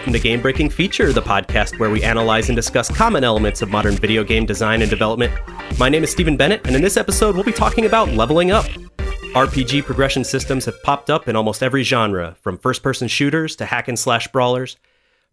welcome to Game Breaking Feature, the podcast where we analyze and discuss common elements of modern video game design and development. My name is Stephen Bennett, and in this episode, we'll be talking about leveling up. RPG progression systems have popped up in almost every genre, from first person shooters to hack and slash brawlers,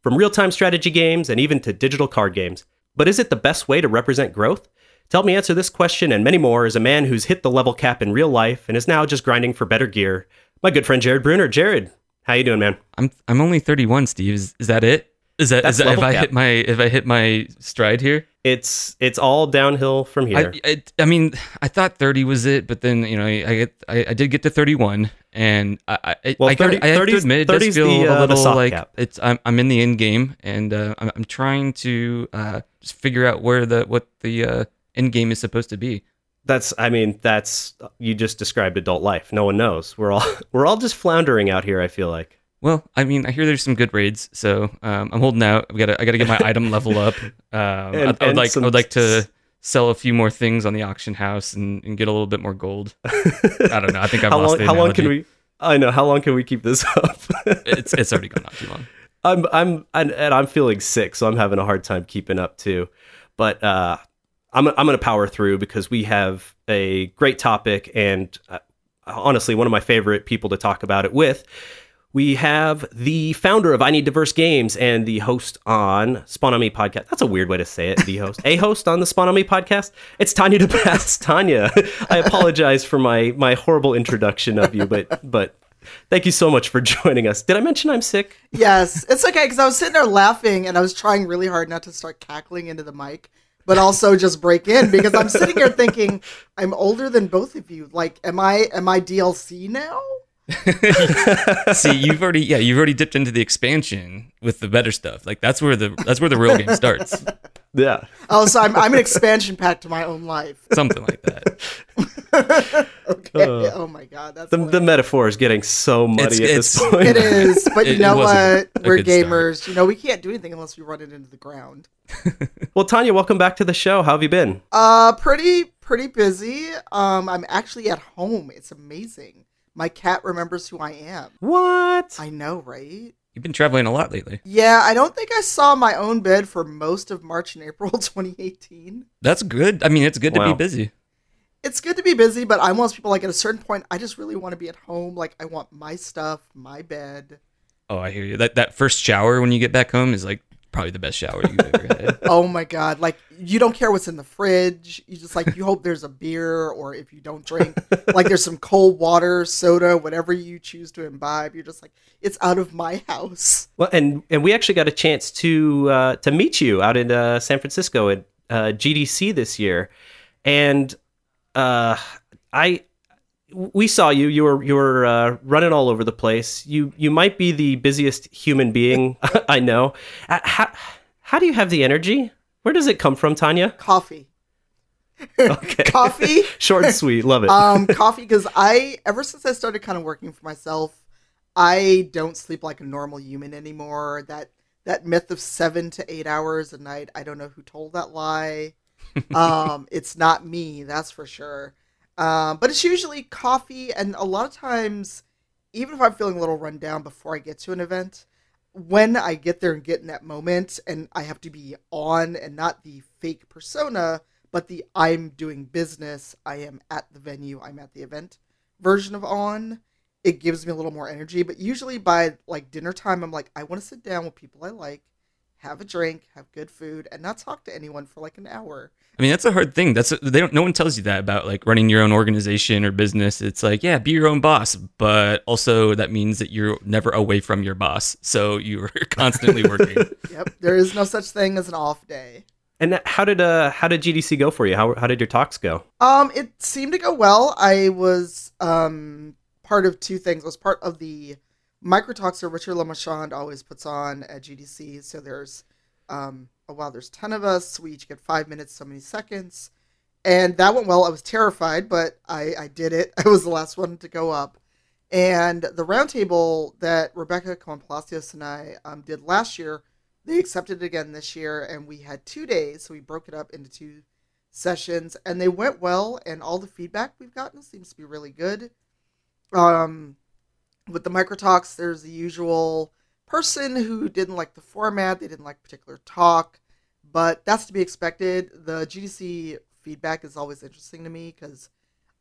from real time strategy games and even to digital card games. But is it the best way to represent growth? To help me answer this question and many more is a man who's hit the level cap in real life and is now just grinding for better gear. My good friend Jared Bruner. Jared, how you doing, man? I'm I'm only 31, Steve. Is, is that it? Is that, That's is that if I cap. hit my if I hit my stride here? It's it's all downhill from here. I, I I mean I thought 30 was it, but then you know I I, get, I, I did get to 31, and I I, Well, I, gotta- 30 I have to admit it does feel the, uh, a little soft like cap. it's I'm I'm in the end game, and uh, I'm I'm trying to uh, just figure out where the what the uh, end game is supposed to be. That's I mean that's you just described adult life. No one knows. We're all we're all just floundering out here. I feel like. Well, I mean, I hear there's some good raids, so um, I'm holding out. I gotta, I gotta get my item level up. Um, I, I would like, I would like to sell a few more things on the auction house and, and get a little bit more gold. I don't know. I think I've how lost long how long can we? I know how long can we keep this up? It's, it's already gone on too long. I'm I'm and, and I'm feeling sick, so I'm having a hard time keeping up too. But uh, I'm I'm gonna power through because we have a great topic and uh, honestly one of my favorite people to talk about it with. We have the founder of I Need Diverse Games and the host on Spawn on Me podcast. That's a weird way to say it. The host, a host on the Spawn on Me podcast. It's Tanya DePass. Tanya, I apologize for my my horrible introduction of you, but but thank you so much for joining us. Did I mention I'm sick? Yes, it's okay because I was sitting there laughing and I was trying really hard not to start cackling into the mic, but also just break in because I'm sitting here thinking I'm older than both of you. Like, am I am I DLC now? See, you've already, yeah, you've already dipped into the expansion with the better stuff. Like that's where the that's where the real game starts. Yeah. Oh, so I'm I'm an expansion pack to my own life. Something like that. Okay. Uh, oh my god, that's The, the metaphor is getting so muddy It's- at this it's- point. it is, but you It- it know what? We're good start. gamers. You know, we can't do anything unless we run it into the ground. Well, Tanya, welcome back to the show. How have you been? Uh, pretty pretty busy. Um, I'm actually at home. It's amazing. My cat remembers who I am. What? I know, right? You've been traveling a lot lately. Yeah, I don't think I saw my own bed for most of March and April 2018. That's good. I mean, it's good to be busy. It's good to be busy, but I'm one of those people like at a certain point, I just really want to be at home. Like I want my stuff, my bed. Oh, I hear you. That that first shower when you get back home is like probably the best shower you've ever had. Oh my god! Like you don't care what's in the fridge. You just like you hope there's a beer, or if you don't drink, like there's some cold water, soda, whatever you choose to imbibe. You're just like it's out of my house. Well, and and we actually got a chance to uh, to meet you out in uh, San Francisco at uh, GDC this year, and uh, I we saw you. You were you were uh, running all over the place. You you might be the busiest human being I know. Uh, How how do you have the energy? Where does it come from, Tanya? Coffee, Okay. coffee. Short and sweet. Love it. um coffee because i ever since i started kind of working for myself i don't sleep like a normal human anymore that that myth of seven to eight hours a night i don't know who told that lie um it's not me that's for sure um but it's usually coffee and a lot of times even if i'm feeling a little run down before i get to an event when i get there and get in that moment and i have to be on and not the fake persona but the I'm doing business, I am at the venue, I'm at the event version of on, it gives me a little more energy. But usually by like dinner time, I'm like, I want to sit down with people I like, have a drink, have good food, and not talk to anyone for like an hour. I mean, that's a hard thing. That's they don't. No one tells you that about like running your own organization or business. It's like, yeah, be your own boss, but also that means that you're never away from your boss, so you're constantly working. Yep, there is no such thing as an off day. and how did uh how did GDC go for you? How how did your talks go? Um, it seemed to go well. I was um part of two things. I was part of the microtalks that Richard Lemarchand always puts on at GDC. So there's um oh wow, there's ten of us. We each get five minutes, so many seconds, and that went well. I was terrified, but I I did it. I was the last one to go up. And the roundtable that Rebecca Cohen Palacios and I um, did last year, they accepted it again this year, and we had two days, so we broke it up into two sessions, and they went well. And all the feedback we've gotten seems to be really good. Um, with the micro talks, there's the usual person who didn't like the format, they didn't like particular talk, but that's to be expected. The GDC feedback is always interesting to me because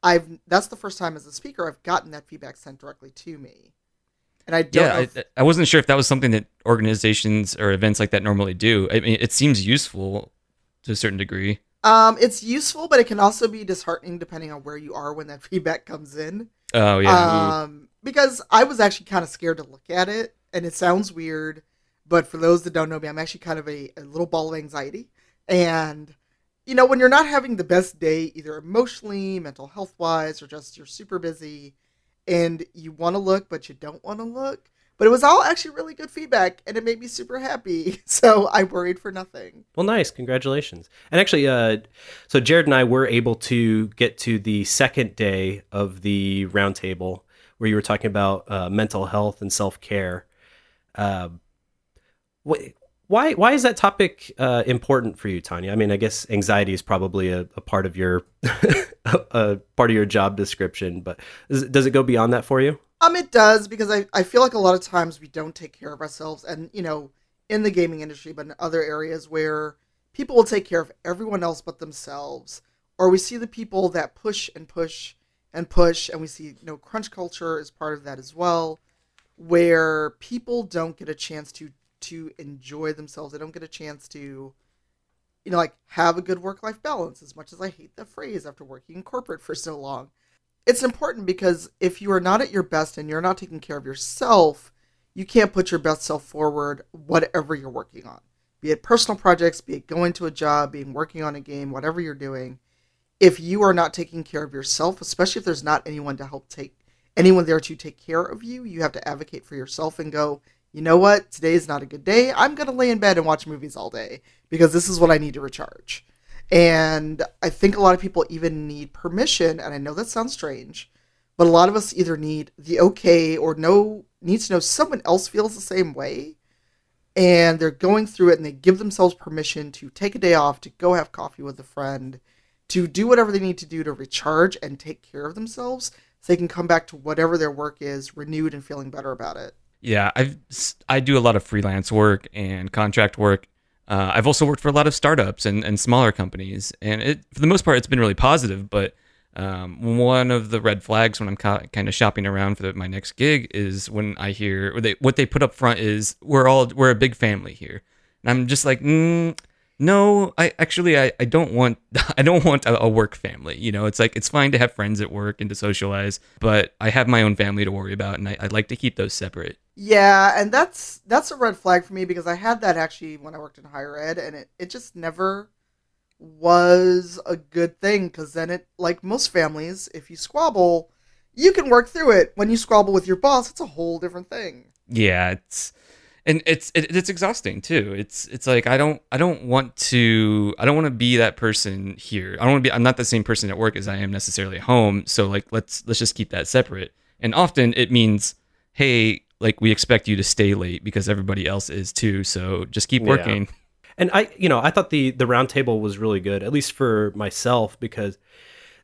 I've that's the first time as a speaker I've gotten that feedback sent directly to me. And I don't yeah, know if- I, I wasn't sure if that was something that organizations or events like that normally do. I mean, it seems useful to a certain degree. um it's useful, but it can also be disheartening depending on where you are when that feedback comes in. Oh yeah, Um, because I was actually kind of scared to look at it, and it sounds weird, but for those that don't know me, I'm actually kind of a, a little ball of anxiety. And, you know, when you're not having the best day, either emotionally, mental health wise, or just you're super busy and you want to look, but you don't want to look. But it was all actually really good feedback, and it made me super happy. So I worried for nothing. Well, nice. Congratulations. And actually, uh, so Jared and I were able to get to the second day of the roundtable where you were talking about uh, mental health and self care. Uh, wh- why why is that topic uh, important for you, Tanya? I mean, I guess anxiety is probably a, a part of your a, a part of your job description, but is, does it go beyond that for you? Um, it does because I, I feel like a lot of times we don't take care of ourselves, and you know, in the gaming industry, but in other areas where people will take care of everyone else but themselves, or we see the people that push and push and push, and we see you know crunch culture is part of that as well, where people don't get a chance to to enjoy themselves. They don't get a chance to, you know, like have a good work life balance. As much as I hate that phrase after working in corporate for so long it's important because if you are not at your best and you're not taking care of yourself, you can't put your best self forward, whatever you're working on. Be it personal projects, be it going to a job, being working on a game, whatever you're doing. If you are not taking care of yourself, especially if there's not anyone to help take anyone there to take care of you, you have to advocate for yourself and go, you know what, today is not a good day. I'm going to lay in bed and watch movies all day because this is what I need to recharge. And I think a lot of people even need permission, and I know that sounds strange, but a lot of us either need the okay or know need to know someone else feels the same way, and they're going through it and they give themselves permission to take a day off, to go have coffee with a friend, to do whatever they need to do to recharge and take care of themselves so they can come back to whatever their work is renewed and feeling better about it. Yeah, I've I do a lot of freelance work and contract work. Uh, I've also worked for a lot of startups and, and smaller companies, and it, for the most part, it's been really positive. But um, one of the red flags when I'm ca- kind of shopping around for the, my next gig is when I hear they, what they put up front is we're all we're a big family here, and I'm just like, mm, no, I actually I, I don't want I don't want a, a work family. You know, it's like it's fine to have friends at work and to socialize, but I have my own family to worry about, and I, I'd like to keep those separate. Yeah, and that's that's a red flag for me because I had that actually when I worked in higher ed, and it, it just never was a good thing because then it like most families, if you squabble, you can work through it. When you squabble with your boss, it's a whole different thing. yeah it's and it's it, it's exhausting too. It's it's like i don't i don't want to i don't want to be that person here. I don't want to be i'm not the same person at work as i am necessarily at home. So like let's let's just keep that separate. And often it means hey like we expect you to stay late because everybody else is too. So just keep Yeah. working. And I, you know, I thought the the roundtable was really good, at least for myself, because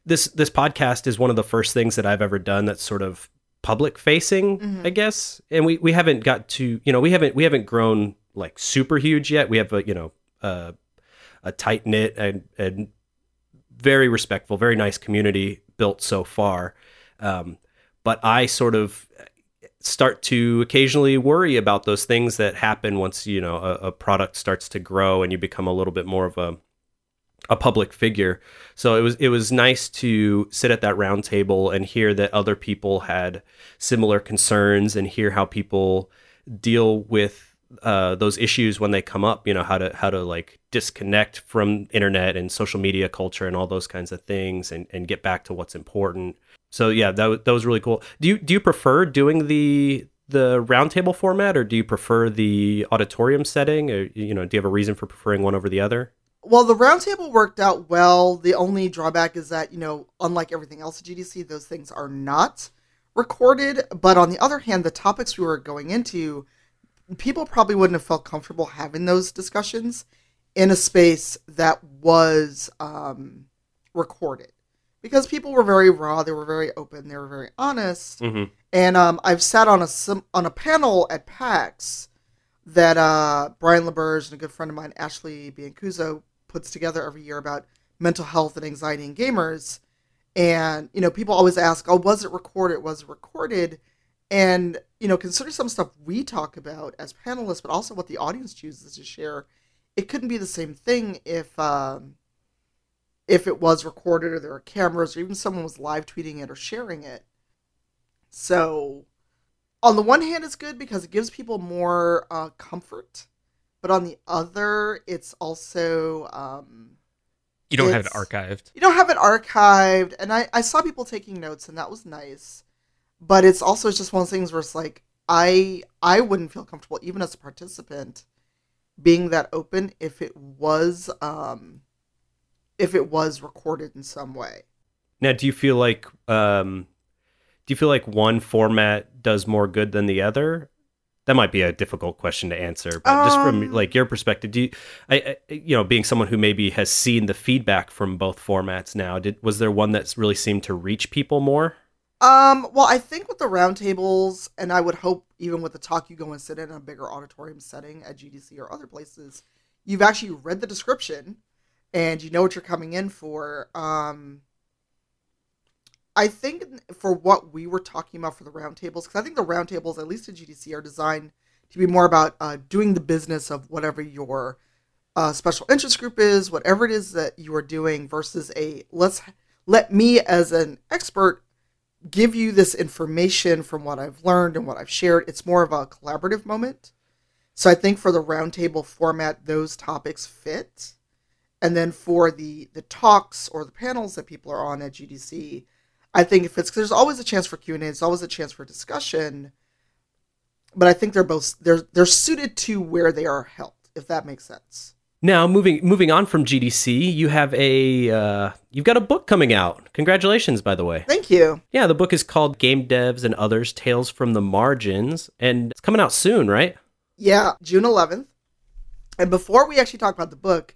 this this podcast is one of the first things that I've ever done that's sort of public facing, Mhm. I guess. And we we haven't got to, you know, we haven't we haven't grown like super huge yet. We have a, you know, uh, a tight knit and and very respectful, very nice community built so far. Um, but I sort of start to occasionally worry about those things that happen once you know a, a product starts to grow and you become a little bit more of a a public figure. So it was it was nice to sit at that round table and hear that other people had similar concerns and hear how people deal with uh, those issues when they come up. You know how to how to like disconnect from internet and social media culture and all those kinds of things and and get back to what's important. So yeah, that wa- that was really cool. Do you do you prefer doing the the roundtable format or do you prefer the auditorium setting? Or you know, do you have a reason for preferring one over the other? Well, the roundtable worked out well. The only drawback is that, you know, unlike everything else at GDC, those things are not recorded. But on the other hand, the topics we were going into, people probably wouldn't have felt comfortable having those discussions in a space that was um, recorded. Because people were very raw, they were very open, they were very honest. Mm-hmm. And um, I've sat on a sim- on a panel at PAX that uh, Brian LeBurge and a good friend of mine, Ashley Biancuso, puts together every year about mental health and anxiety in gamers. And, you know, people always ask, oh, was it recorded? Was it recorded? And, you know, consider some stuff we talk about as panelists, but also what the audience chooses to share. It couldn't be the same thing if um, if it was recorded or there were cameras or even someone was live tweeting it or sharing it. So, on the one hand, it's good because it gives people more uh, comfort, but on the other, it's also um, You don't have it archived. you don't have it archived. And I, I saw people taking notes, and that was nice. But it's also just one of those things where it's like I I wouldn't feel comfortable even as a participant being that open if it was um if it was recorded in some way. Now, do you feel like um, do you feel like one format does more good than the other? That might be a difficult question to answer, but just from Um, like your perspective, do you, I, I, you know, being someone who maybe has seen the feedback from both formats now, did was there one that's really seemed to reach people more? Um, well, I think with the roundtables, and I would hope even with the talk you go and sit in a bigger auditorium setting at GDC or other places, you've actually read the description and you know what you're coming in for. Um, I think for what we were talking about for the roundtables, because I think the roundtables, at least at GDC, are designed to be more about uh, doing the business of whatever your uh, special interest group is, whatever it is that you are doing, versus a let's let me as an expert give you this information from what I've learned and what I've shared. It's more of a collaborative moment. So I think for the roundtable format, those topics fit. And then for the the talks or the panels that people are on at GDC, I think if it's there's always a chance for Q and A. There's always a chance for discussion. But I think they're both they're they're suited to where they are held, if that makes sense. Now, moving moving on from GDC, you have a uh, you've got a book coming out. Congratulations, by the way. Thank you. Yeah, the book is called Game Devs and Others: Tales from the Margins, and it's coming out soon, right? Yeah, June 11th. And before we actually talk about the book,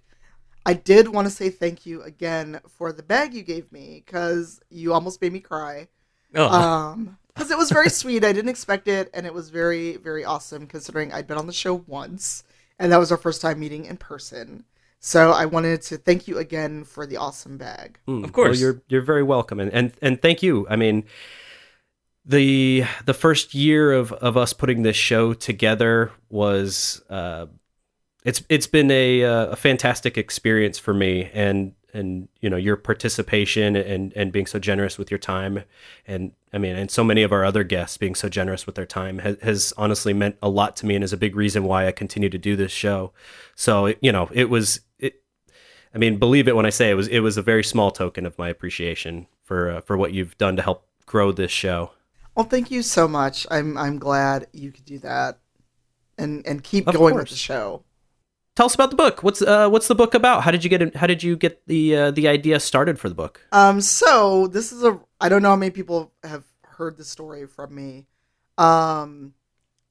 I did want to say thank you again for the bag you gave me because you almost made me cry. Oh, Um, because it was very sweet. I didn't expect it, and it was very, very awesome considering I'd been on the show once, and that was our first time meeting in person. So I wanted to thank you again for the awesome bag. Mm, Of course. Well, you're you're very welcome, and and and thank you. I mean, the the first year of of us putting this show together was uh, it's it's been a uh, a fantastic experience for me, and and you know your participation and and being so generous with your time, and I mean, and so many of our other guests being so generous with their time has, has honestly meant a lot to me, and is a big reason why I continue to do this show. So you know, it was it. I mean, believe it when I say it was it was a very small token of my appreciation for uh, for what you've done to help grow this show. Well, thank you so much. I'm I'm glad you could do that, and and keep Of going with the show. Tell us about the book. What's uh, what's the book about? How did you get it, how did you get the uh, the idea started for the book? Um, so this is a I don't know how many people have heard the story from me. Um,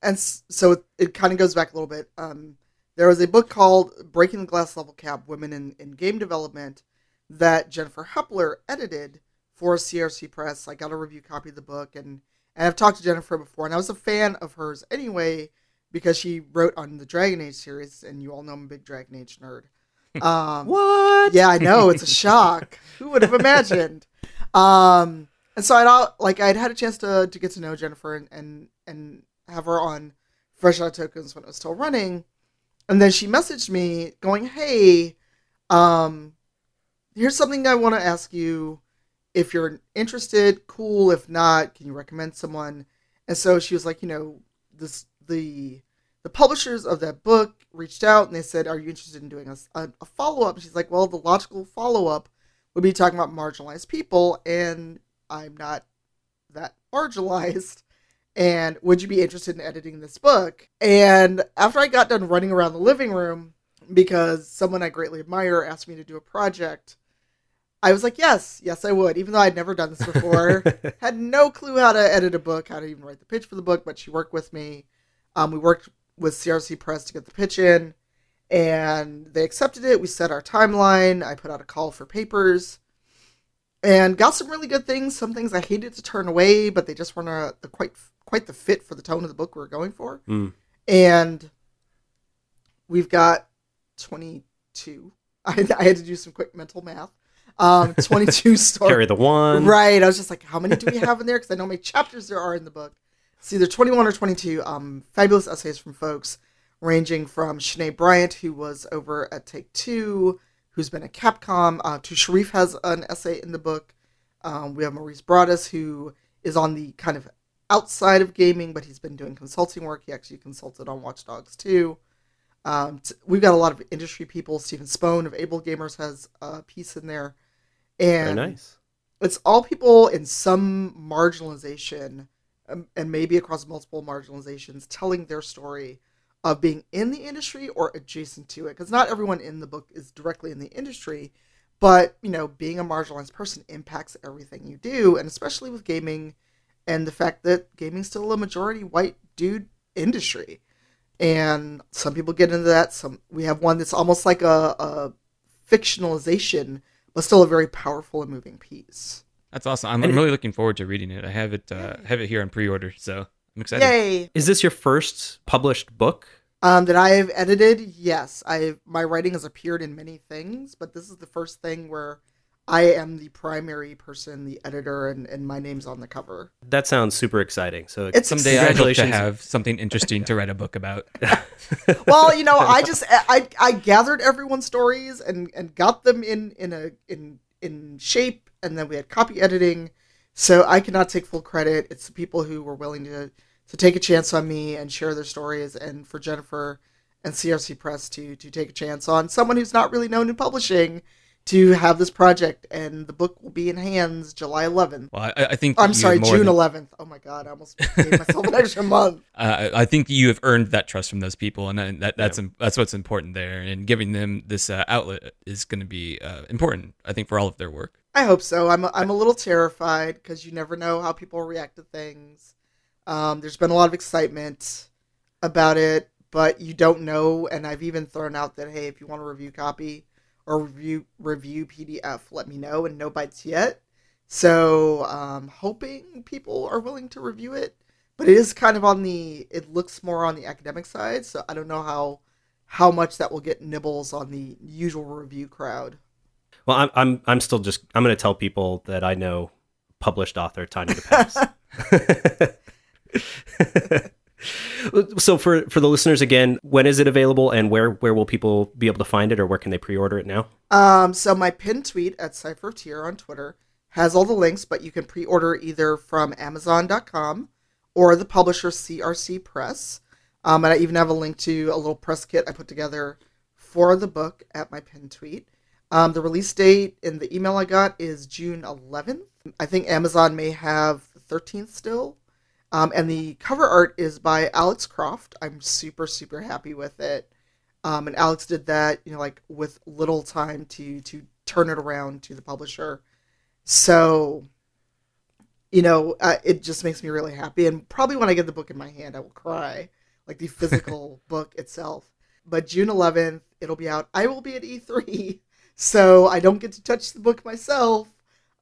and so it, it kind of goes back a little bit. Um, there was a book called Breaking the Glass Level Cap: Women in, in Game Development that Jennifer Hepler edited for CRC Press. I got a review copy of the book, and and I've talked to Jennifer before, and I was a fan of hers anyway because she wrote on the Dragon Age series, and you all know I'm a big Dragon Age nerd. Um, What? yeah, I know it's a shock. Who would have imagined? Um, and so I'd all, like I'd had a chance to to get to know Jennifer and and, and have her on Fresh Out Tokens when it was still running, and then she messaged me going, "Hey, um, here's something I want to ask you. If you're interested, cool. If not, can you recommend someone?" And so she was like, you know, this the the publishers of that book reached out and they said, "Are you interested in doing a, a, follow up?" She's like, "Well, the logical follow up would be talking about marginalized people, and I'm not that marginalized. And would you be interested in editing this book?" And after I got done running around the living room because someone I greatly admire asked me to do a project, I was like, "Yes, yes, I would," even though I'd never done this before had no clue how to edit a book, how to even write the pitch for the book, but she worked with me. Um, we worked with CRC Press to get the pitch in, and they accepted it. We set our timeline. I put out a call for papers, and got some really good things. Some things I hated to turn away, but they just weren't a, the quite quite the fit for the tone of the book we were going for. Mm. And we've got 22. I, I had to do some quick mental math. Um, 22 stories. Carry the one. Right. I was just like, how many do we have in there? Because I know how many chapters there are in the book. It's either 21 or 22 um, fabulous essays from folks ranging from Shanae Bryant, who was over at Take Two, who's been at Capcom, uh, to Sharif has an essay in the book. Um, we have Maurice Broaddus, who is on the kind of outside of gaming, but he's been doing consulting work. He actually consulted on Watch Dogs 2. Um, t- we've got a lot of industry people. Stephen Spohn of Able Gamers has a piece in there. Very And nice. it's all people in some marginalization um, and maybe across multiple marginalizations telling their story of being in the industry or adjacent to it. Because not everyone in the book is directly in the industry but you know being a marginalized person impacts everything you do and especially with gaming and the fact that gaming's still a majority white dude industry. And some people get into that. Some we have one that's almost like a, a fictionalization but still a very powerful and moving piece That's awesome. I'm, I'm really looking forward to reading it. I have it uh, have it here on pre-order, so I'm excited. yay Is this your first published book? um, that I have edited. Yes, I my writing has appeared in many things, but this is the first thing where I am the primary person, the editor, and, and my name's on the cover. That sounds super exciting. So It's Someday I hope to Congratulations. have something interesting to write a book about. Well, you know, I just I I gathered everyone's stories and and got them in in a in in shape, and then we had copy editing. So I cannot take full credit. It's the people who were willing to to take a chance on me and share their stories, and for Jennifer and CRC Press to to take a chance on someone who's not really known in publishing to have this project. And the book will be in hands July 11th. Well, I, I think I'm sorry, June than- 11th. Oh my God, I almost gave myself an extra month. uh, I think you have earned that trust from those people, and that, that that's that's what's important there. And giving them this uh, outlet is going to be uh, important, I think, for all of their work. I hope so. I'm I'm a little terrified because you never know how people react to things. Um, there's been a lot of excitement about it, but you don't know. And I've even thrown out that hey, if you want a review copy or review review PDF, let me know. And no bites yet. So um, hoping people are willing to review it, but it is kind of on the. It looks more on the academic side, so I don't know how how much that will get nibbles on the usual review crowd. Well, I'm I'm I'm still just I'm going to tell people that I know published author Tanya DePass. so for for the listeners again, when is it available and where where will people be able to find it or where can they pre-order it now? Um, so my pinned tweet at Cypher Tier on Twitter has all the links, but you can pre-order either from Amazon.com or the publisher CRC Press. Um, and I even have a link to a little press kit I put together for the book at my pinned tweet. Um, the release date in the email I got is June 11th. I think Amazon may have the 13th still. Um, and the cover art is by Alex Croft. I'm super, super happy with it. Um, and Alex did that, you know, like with little time to to turn it around to the publisher. So, you know, uh, it just makes me really happy. And probably when I get the book in my hand, I will cry, like the physical book itself. But June 11th, it'll be out. I will be at E3, so I don't get to touch the book myself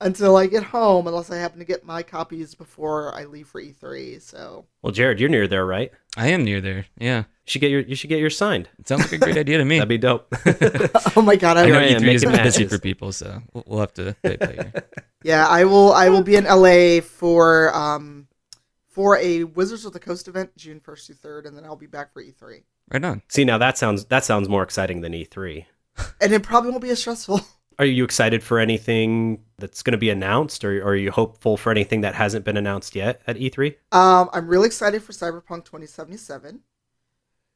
until I get home, unless I happen to get my copies before I leave for E3. So, Well, Jared, you're near there, right? I am near there. Yeah, You should get your you should get yours signed. it sounds like a great idea to me. That'd be dope. oh my god, I I know Here I am, E3 is a busy for people, so we'll, we'll have to play it by ear. Yeah, I will. I will be in LA for um for a Wizards of the Coast event June first to third, and then I'll be back for E3. Right on. See, now that sounds that sounds more exciting than E3. And it probably won't be as stressful. Are you excited for anything that's going to be announced, or, or are you hopeful for anything that hasn't been announced yet at E E3? Um, I'm really excited for Cyberpunk 2077.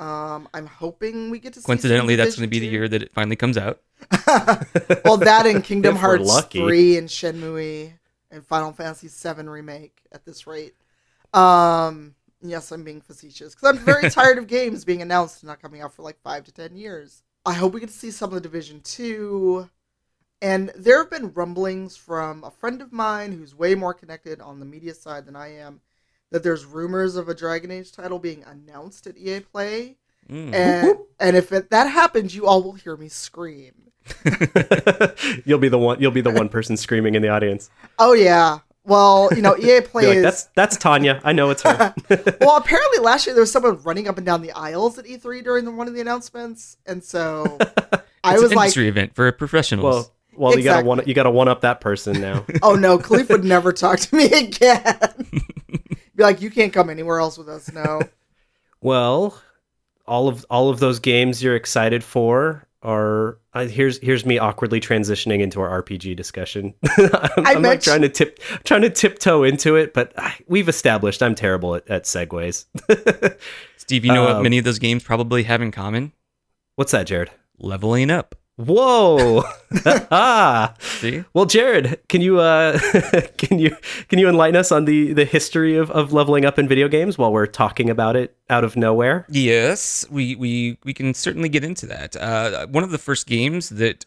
Um, I'm hoping we get to see. Coincidentally, that's going to be the year that it finally comes out. well, that and Kingdom Hearts lucky. 3 and Shenmue and Final Fantasy 7 remake at this rate. Um, yes, I'm being facetious because I'm very tired of games being announced and not coming out for like five to ten years. I hope we get to see some of the Division 2. And there have been rumblings from a friend of mine who's way more connected on the media side than I am that there's rumors of a Dragon Age title being announced at EA Play. Mm. And, and if it, that happens, you all will hear me scream. you'll be the one. You'll be the one person screaming in the audience. Oh, yeah. Well, you know, EA Be like, plays. that's that's Tanya. I know it's her. well, apparently last year there was someone running up and down the aisles at E3 during the, one of the announcements, and so I It's was an like, industry event for professionals. well, well, you gotta one you gotta one up that person now. "Oh no, Kahlief would never talk to me again." Be like, "You can't come anywhere else with us now." Well, all of all of those games you're excited for are uh, here's here's me awkwardly transitioning into our RPG discussion. I'm, I I'm like trying to tip trying to tiptoe into it, but uh, we've established I'm terrible at, at segues. Steve, you know what um, many of those games probably have in common? What's that, Jared? Leveling up. Whoa! ah, See? well, Jared, can you uh, can you can you enlighten us on the the history of, of leveling up in video games while we're talking about it out of nowhere? Yes, we we we can certainly get into that. Uh, one of the first games that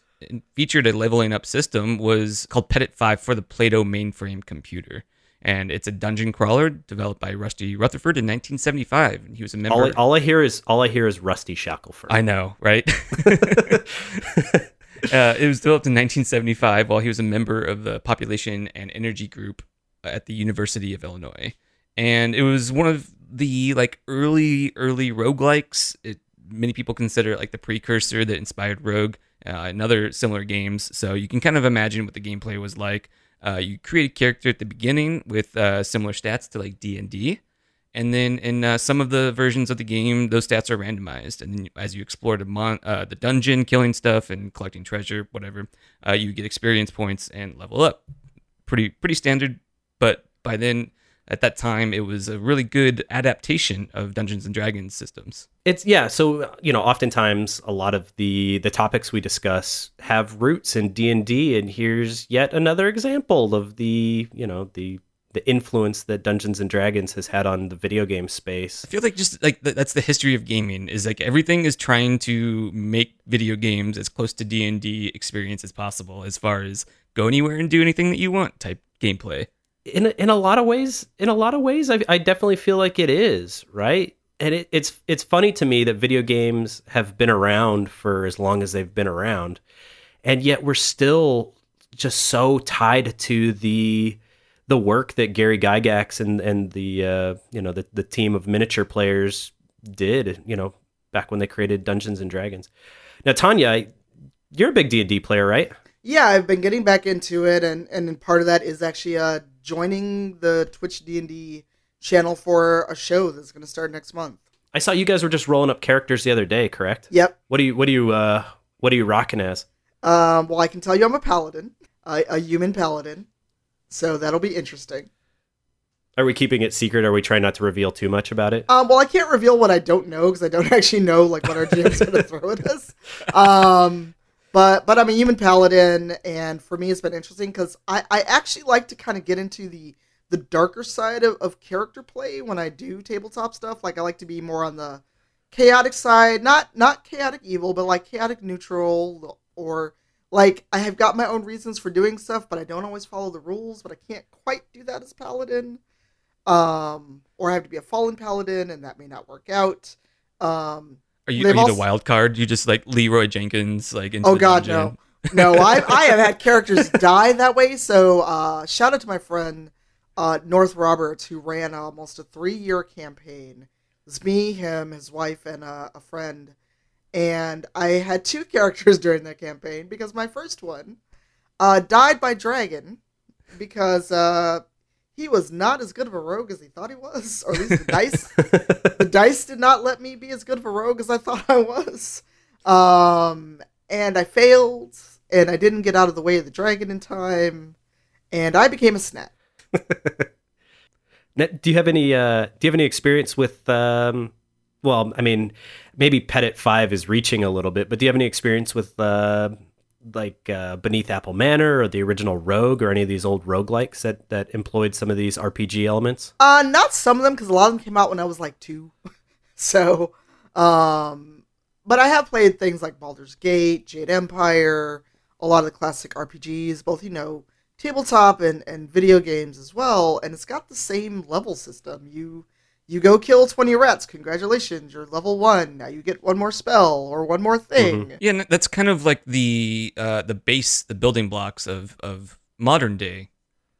featured a leveling up system was called pedit5 for the Plato mainframe computer, and it's a dungeon crawler developed by Rusty Rutherford in 1975. And he was a member. All I, all I hear is all I hear is Rusty Shackleford. I know, right? uh, it was developed in 1975 while he was a member of the Population and Energy Group at the University of Illinois, and it was one of the like early early roguelikes. It, many people consider it like the precursor that inspired Rogue uh, and other similar games. So you can kind of imagine what the gameplay was like. Uh, you create a character at the beginning with uh, similar stats to like D and D, and then in uh, some of the versions of the game, those stats are randomized. And then as you explore the mon- uh, the dungeon, killing stuff and collecting treasure, whatever, uh, you get experience points and level up. Pretty pretty standard. But by then, at that time, it was a really good adaptation of Dungeons and Dragons systems. It's yeah, so you know, oftentimes a lot of the the topics we discuss have roots in D&D and here's yet another example of the, you know, the the influence that Dungeons and Dragons has had on the video game space. I feel like just like th- that's the history of gaming is like everything is trying to make video games as close to D and D experience as possible, as far as go anywhere and do anything that you want type gameplay. In a, in a lot of ways, in a lot of ways I, I definitely feel like it is, right? And it, it's it's funny to me that video games have been around for as long as they've been around, and yet we're still just so tied to the the work that Gary Gygax and and the uh, you know the the team of miniature players did. You know, back when they created Dungeons and Dragons. Now, Tanya, you're a big D and D player, right? Yeah, I've been getting back into it, and and part of that is actually uh joining the Twitch D and D channel for a show that's going to start next month. I saw you guys were just rolling up characters the other day, correct? Yep. What do you what do you uh what are you rocking as? Um, well, I can tell you I'm a paladin, a, a human paladin, so that'll be interesting. Are we keeping it secret? Are we trying not to reveal too much about it? Um, well, I can't reveal what I don't know because I don't actually know like what our GM's going to throw at us. Um, but but I'm a human paladin, and for me, it's been interesting because I I actually like to kind of get into the the darker side of, of character play when I do tabletop stuff. Like I like to be more on the chaotic side, not not chaotic evil, but like chaotic neutral or like I have got my own reasons for doing stuff, but I don't always follow the rules. But I can't quite do that as paladin. Um, or I have to be a fallen paladin, and that may not work out. Um, Are you are you the wild card? You just like Leroy Jenkins like into oh the god, dungeon? no, no. I I have had characters die that way. So uh, shout out to my friend uh, North Roberts who ran almost a three year campaign. It was me, him, his wife, and uh, a friend. And I had two characters during that campaign because my first one uh, died by dragon because uh, he was not as good of a rogue as he thought he was, or at least the dice the dice did not let me be as good of a rogue as I thought I was. Um, and I failed, and I didn't get out of the way of the dragon in time, and I became a snack. Now, do you have any uh do you have any experience with um well, I mean, maybe pedit5 is reaching a little bit, but do you have any experience with uh like uh, Beneath Apple Manor or the original Rogue or any of these old roguelikes that that employed some of these RPG elements? Uh, not some of them because a lot of them came out when I was like two. so, um, but I have played things like Baldur's Gate, Jade Empire, a lot of the classic RPGs, both you know tabletop and and video games as well. And it's got the same level system. You you go kill 20 rats congratulations you're level one now you get one more spell or one more thing Yeah, that's kind of like the uh, the base, the building blocks of of modern day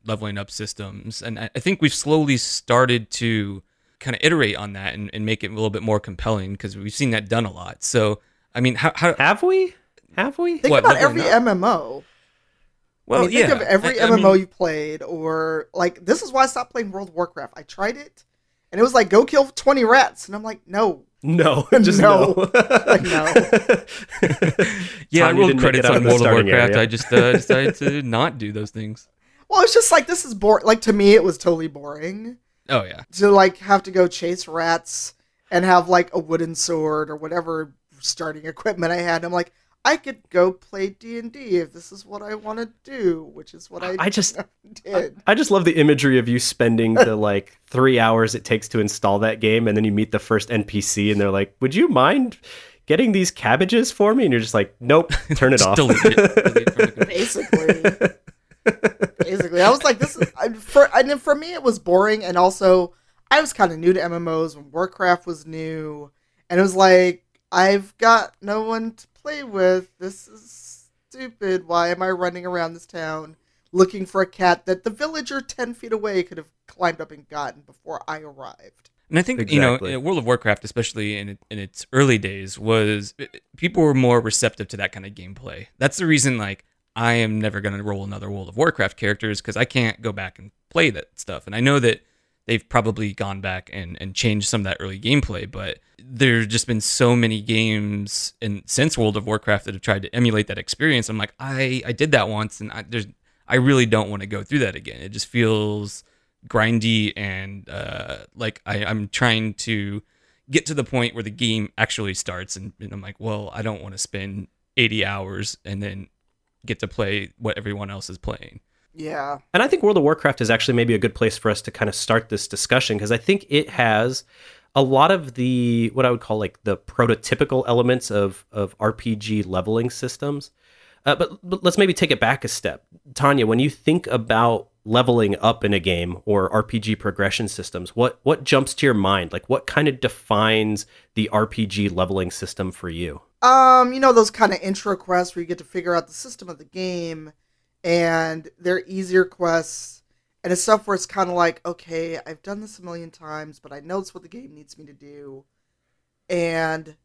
leveling up systems, and I I think we've slowly started to kind of iterate on that and, and make it a little bit more compelling because we've seen that done a lot. So, I mean, how, how Have we? Have we? Think What, about every up? MMO. well, I mean, think yeah, of every I- I MMO mean- you played, or like this is why I stopped playing World of Warcraft. I tried it, and it was like go kill twenty rats, and I'm like, no, No, just No. no. Like, no. yeah, I Tanya rolled didn't make credits on of the World of Warcraft. area. I just uh, decided to not do those things. Well, it's just like this is boring. Like to me, it was totally boring Oh yeah, to like have to go chase rats and have like a wooden sword or whatever starting equipment I had. I'm like, I could go play D and D if this is what I want to do, which is what I I just did. I just love the imagery of you spending the like three hours it takes to install that game, and then you meet the first NPC, and they're like, "Would you mind getting these cabbages for me?" And you're just like, "Nope, turn it off." delete it. Delete from basically basically i was like this is I, for and then for me it was boring and also i was kind of new to mmos when warcraft was new and it was like i've got no one to play with this is stupid why am i running around this town looking for a cat that the villager 10 feet away could have climbed up and gotten before i arrived And I think Exactly. you know, uh, World of Warcraft, especially in in its early days, was uh, people were more receptive to that kind of gameplay. That's the reason, like, I am never going to roll another World of Warcraft characters because I can't go back and play that stuff. And I know that they've probably gone back and, and changed some of that early gameplay, but there's just been so many games and since World of Warcraft that have tried to emulate that experience. I'm like, I I did that once, and I, there's I really don't want to go through that again. It just feels grindy and uh, like I, I'm trying to get to the point where the game actually starts, and, and I'm like, well, I don't want to spend 80 hours and then get to play what everyone else is playing. Yeah And I think World of Warcraft is actually maybe a good place for us to kind of start this discussion because I think it has a lot of the what I would call like the prototypical elements of of RPG leveling systems. Uh, but, but let's maybe take it back a step. Tanya, when you think about leveling up in a game or RPG progression systems, what what jumps to your mind? Like what kind of defines the RPG leveling system for you? Um, you know those kind of intro quests where you get to figure out the system of the game, and they're easier quests, and it's stuff where it's kind of like, okay, I've done this a million times, but I know it's what the game needs me to do, and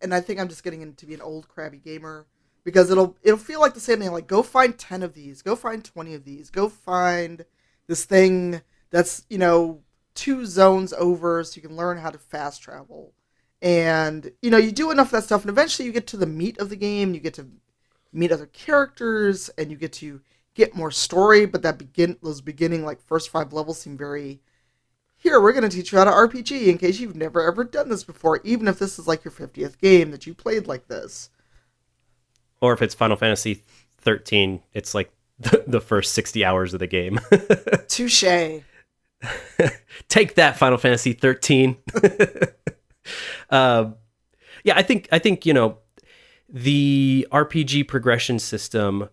and I think I'm just getting into be an old crabby gamer because it'll it'll feel like the same thing. Like, go find ten of these, go find twenty of these, go find this thing that's you know two zones over, so you can learn how to fast travel and you know you do enough of that stuff and eventually you get to the meat of the game you get to meet other characters and you get to get more story but that begin those beginning like first five levels seem very here we're going to teach you how to rpg in case you've never ever done this before even if this is like your 50th game that you played like this Or if it's Final Fantasy 13, it's like the, the first 60 hours of the game. touche Take that, Final Fantasy 13. um, yeah, I think I think you know the RPG progression system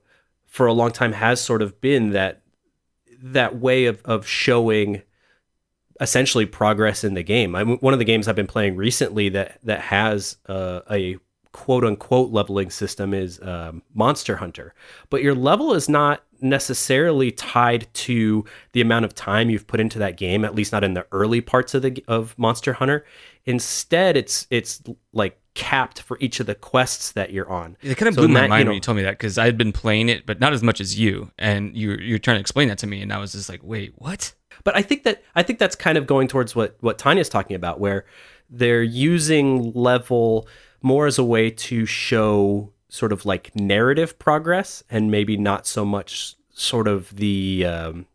for a long time has sort of been that that way of of showing essentially progress in the game. I, one of the games I've been playing recently that that has uh, a quote unquote leveling system is um, Monster Hunter, but your level is not necessarily tied to the amount of time you've put into that game. At least not in the early parts of the of Monster Hunter. Instead, it's it's like capped for each of the quests that you're on. It kind of So blew my that, you mind know- when you told me that because I had been playing it, but not as much as you. And you you're trying to explain that to me, and I was just like, wait, what? But I think that I think that's kind of going towards what what Tanya's talking about, where they're using level more as a way to show sort of like narrative progress, and maybe not so much sort of the um,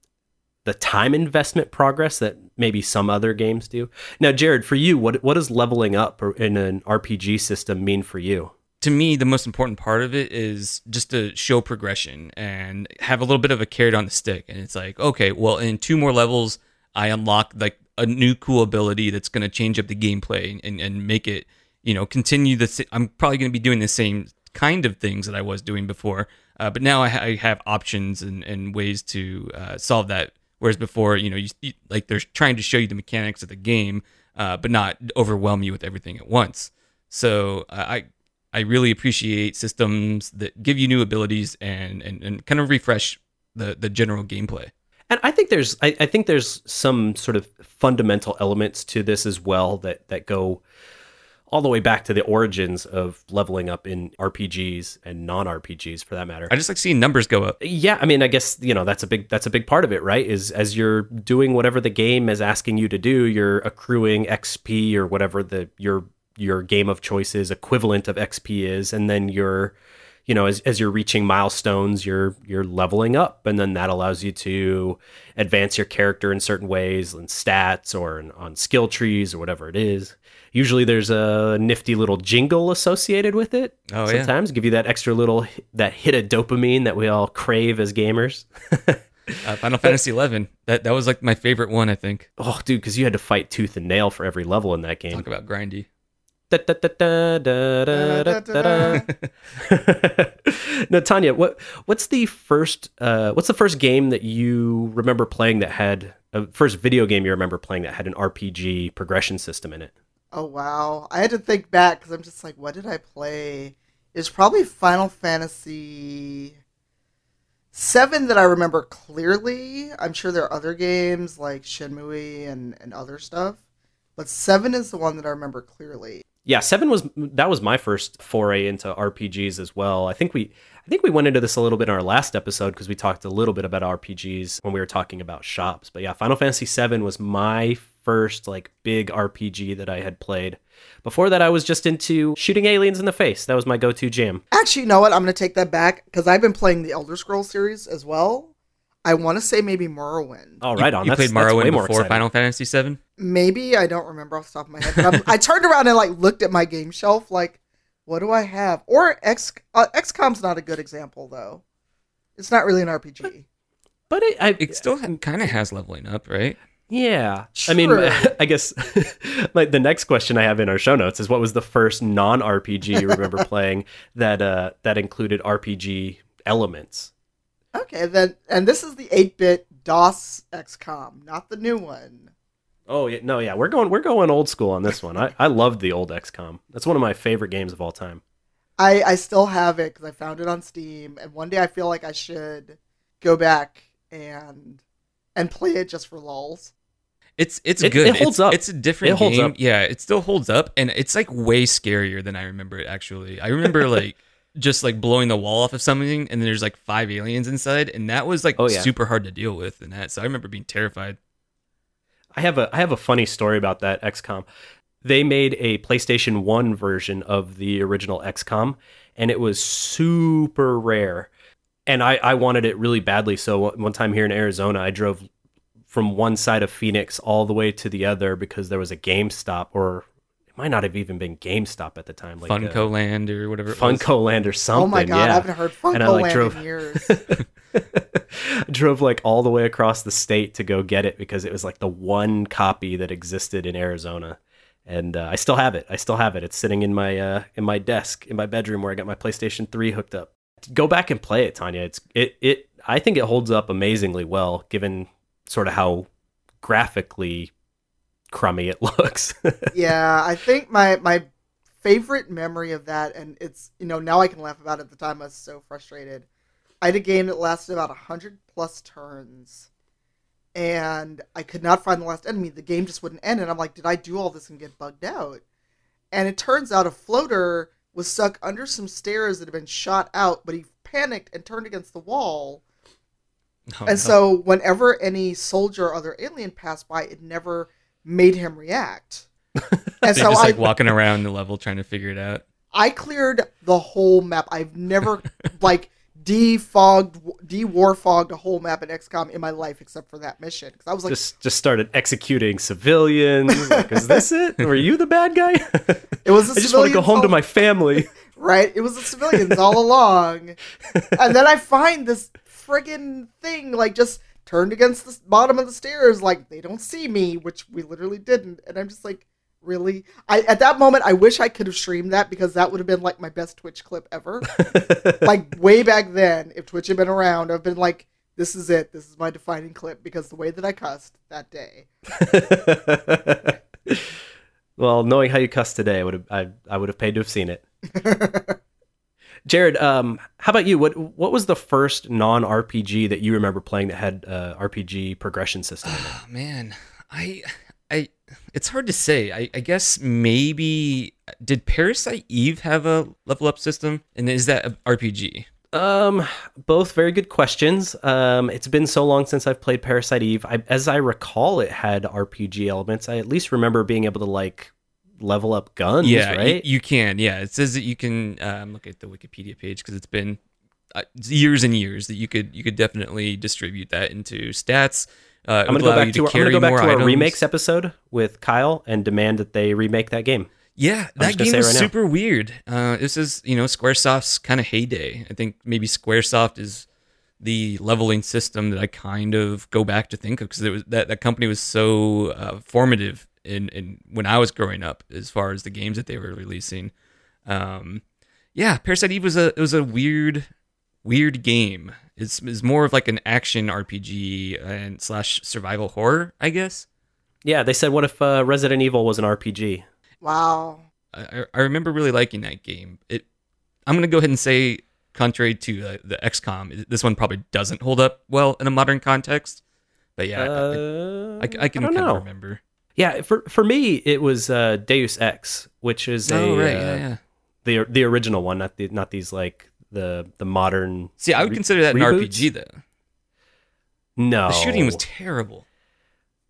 the time investment progress that maybe some other games do. Now, Jared, for you, what what does leveling up in an RPG system mean for you? to me, the most important part of it is just to show progression and have a little bit of a carrot on the stick. And it's like, okay, well, in two more levels, I unlock like a new cool ability that's going to change up the gameplay and, and make it, you know, continue the. I'm probably going to be doing the same kind of things that I was doing before, uh, but now I, ha- I have options and, and ways to uh, solve that. Whereas before, you know, you, you like they're trying to show you the mechanics of the game, uh, but not overwhelm you with everything at once. So uh, I I really appreciate systems that give you new abilities and, and, and kind of refresh the, the general gameplay. And I think there's I, I think there's some sort of fundamental elements to this as well that that go all the way back to the origins of leveling up in RPGs and non-RPGs for that matter. I just like seeing numbers go up. Yeah, I mean, I guess you know that's a big that's a big part of it, right? Is as you're doing whatever the game is asking you to do, you're accruing XP or whatever the your your game of choice is equivalent of XP is, and then you're you know as, as you're reaching milestones you're you're leveling up and then that allows you to advance your character in certain ways and stats or in, on skill trees or whatever it is Usually there's a nifty little jingle associated with it. Oh, Sometimes yeah. give you that extra little, that hit of dopamine that we all crave as gamers. Uh, Final Fantasy uh, Eleven. That that was like my favorite one, I think. Oh, dude, because you had to fight tooth and nail for every level in that game. Talk about grindy. now, Tanya, what what's the first uh, what's the first game that you remember playing that had a uh, first video game you remember playing that had an RPG progression system in it? Oh wow! I had to think back because I'm just like, what did I play? It's probably Final Fantasy seven that I remember clearly. I'm sure there are other games like Shenmue and and other stuff, but seven is the one that I remember clearly. Yeah, seven was that was my first foray into RPGs as well. I think we I think we went into this a little bit in our last episode because we talked a little bit about RPGs when we were talking about shops. But yeah, Final Fantasy VII was my first like big RPG that I had played. Before that, I was just into shooting aliens in the face. That was my go-to jam. Actually, you know what? I'm going to take that back because I've been playing the Elder Scrolls series as well. I want to say maybe Morrowind. Oh, right You, on. you That's- played that's way Morrowind more before exciting. Final Fantasy VII. Maybe I don't remember off the top of my head. But I'm, turned around and like looked at my game shelf, like, what do I have? Or X uh, XCOM's not a good example though. It's not really an RPG. But it, I, It still kind of has leveling up, right? Yeah. I mean, I guess like the next question I have in our show notes is what was the first non-RPG you remember playing that uh that included RPG elements? Okay, then, and this is the 8-bit DOS XCOM, not the new one. Oh, yeah, no, yeah. We're going we're going old school on this one. I I loved the old XCOM. That's one of my favorite games of all time. I I still have it because I found it on Steam, and one day I feel like I should go back and and play it just for lulls. It's it's It- good. it holds it's, up. It's a different It holds game. up. Yeah, it still holds up, and it's like way scarier than I remember it. Actually, I remember like just like blowing the wall off of something, and there's like five aliens inside, and that was like Oh, yeah. super hard to deal with. And that, so I remember being terrified. I have a I have a funny story about that XCOM. They made a PlayStation 1 version of the original XCOM and it was super rare. And I, I wanted it really badly. So one time here in Arizona, I drove from one side of Phoenix all the way to the other because there was a GameStop or it might not have even been GameStop at the time. Like FuncoLand or whatever. it was. FuncoLand or something. oh my god, yeah. I haven't heard And I, Funko like, Land drove- in years. I drove like all the way across the state to go get it because it was like the one copy that existed in Arizona, and uh, I still have it. I still have it. It's sitting in my uh, in my desk in my bedroom where I got my PlayStation Three hooked up. Go back and play it, Tanya. It's it it. I think it holds up amazingly well, given sort of how graphically crummy it looks. yeah, I think my my favorite memory of that, and it's you know now I can laugh about it. At the time I was so frustrated. I had a game that lasted about hundred plus turns, and I could not find the last enemy. The game just wouldn't end, and I'm like, did I do all this and get bugged out? And it turns out a floater was stuck under some stairs that had been shot out, but he panicked and turned against the wall. Oh, and no. so whenever any soldier or other alien passed by, it never made him react. And So so just I, like walking around the level trying to figure it out. I cleared the whole map. I've never like defogged, de-warfogged a whole map in XCOM in my life except for that mission. Because I was like, just just started executing civilians. Like, is this it? Were you the bad guy? it was. The I just want to go civilians home to my family. right. It was the civilians all along, and then I find this friggin' thing like just turned against the bottom of the stairs, like they don't see me, which we literally didn't, and I'm just like. Really? I at that moment I wish I could have streamed that because that would have been like my best Twitch clip ever. like way back then, if Twitch had been around, I've been like, this is it. This is my defining clip because the way that I cussed that day. well, knowing how you cuss today, I would have I, I would have paid to have seen it. Jared, um, how about you? What what was the first non RPG that you remember playing that had uh, RPG progression system? Oh, man, I, I, it's hard to say. I, I guess maybe did Parasite Eve have a level up system, and is that an RPG? Um, both very good questions. Um, it's been so long since I've played Parasite Eve. I, as I recall, it had RPG elements. I at least remember being able to like level up guns. yeah, right. you, can. Yeah, it says that you can um, look at the Wikipedia page because it's been uh, years and years that you could you could definitely distribute that into stats. Uh, I'm gonna go back you to, our, I'm carry gonna go back more to our items. remakes episode with Kyle and demand that they remake that game. Yeah, I'm that game is right now. super weird. Uh, this is you know SquareSoft's kind of heyday. I think maybe SquareSoft is the leveling system that I kind of go back to think of because it was that that company was so uh, formative in in when I was growing up as far as the games that they were releasing. Um, yeah, Parasite Eve was a it was a weird weird game. It's, it's more of like an action RPG and slash survival horror, I guess. Yeah, they said, what if uh, Resident Evil was an RPG? Wow. I, I remember really liking that game. It, I'm gonna go ahead and say, contrary to uh, the XCOM, this one probably doesn't hold up well in a modern context. But yeah, I- Uh, I, I, I can don't kind know. of remember. Yeah, for for me, it was uh, Deus Ex, which is a oh right, uh, yeah, yeah. the the original one, not the not these like the the modern. See, I would re- consider that an reboots? RPG though. No, The shooting was terrible.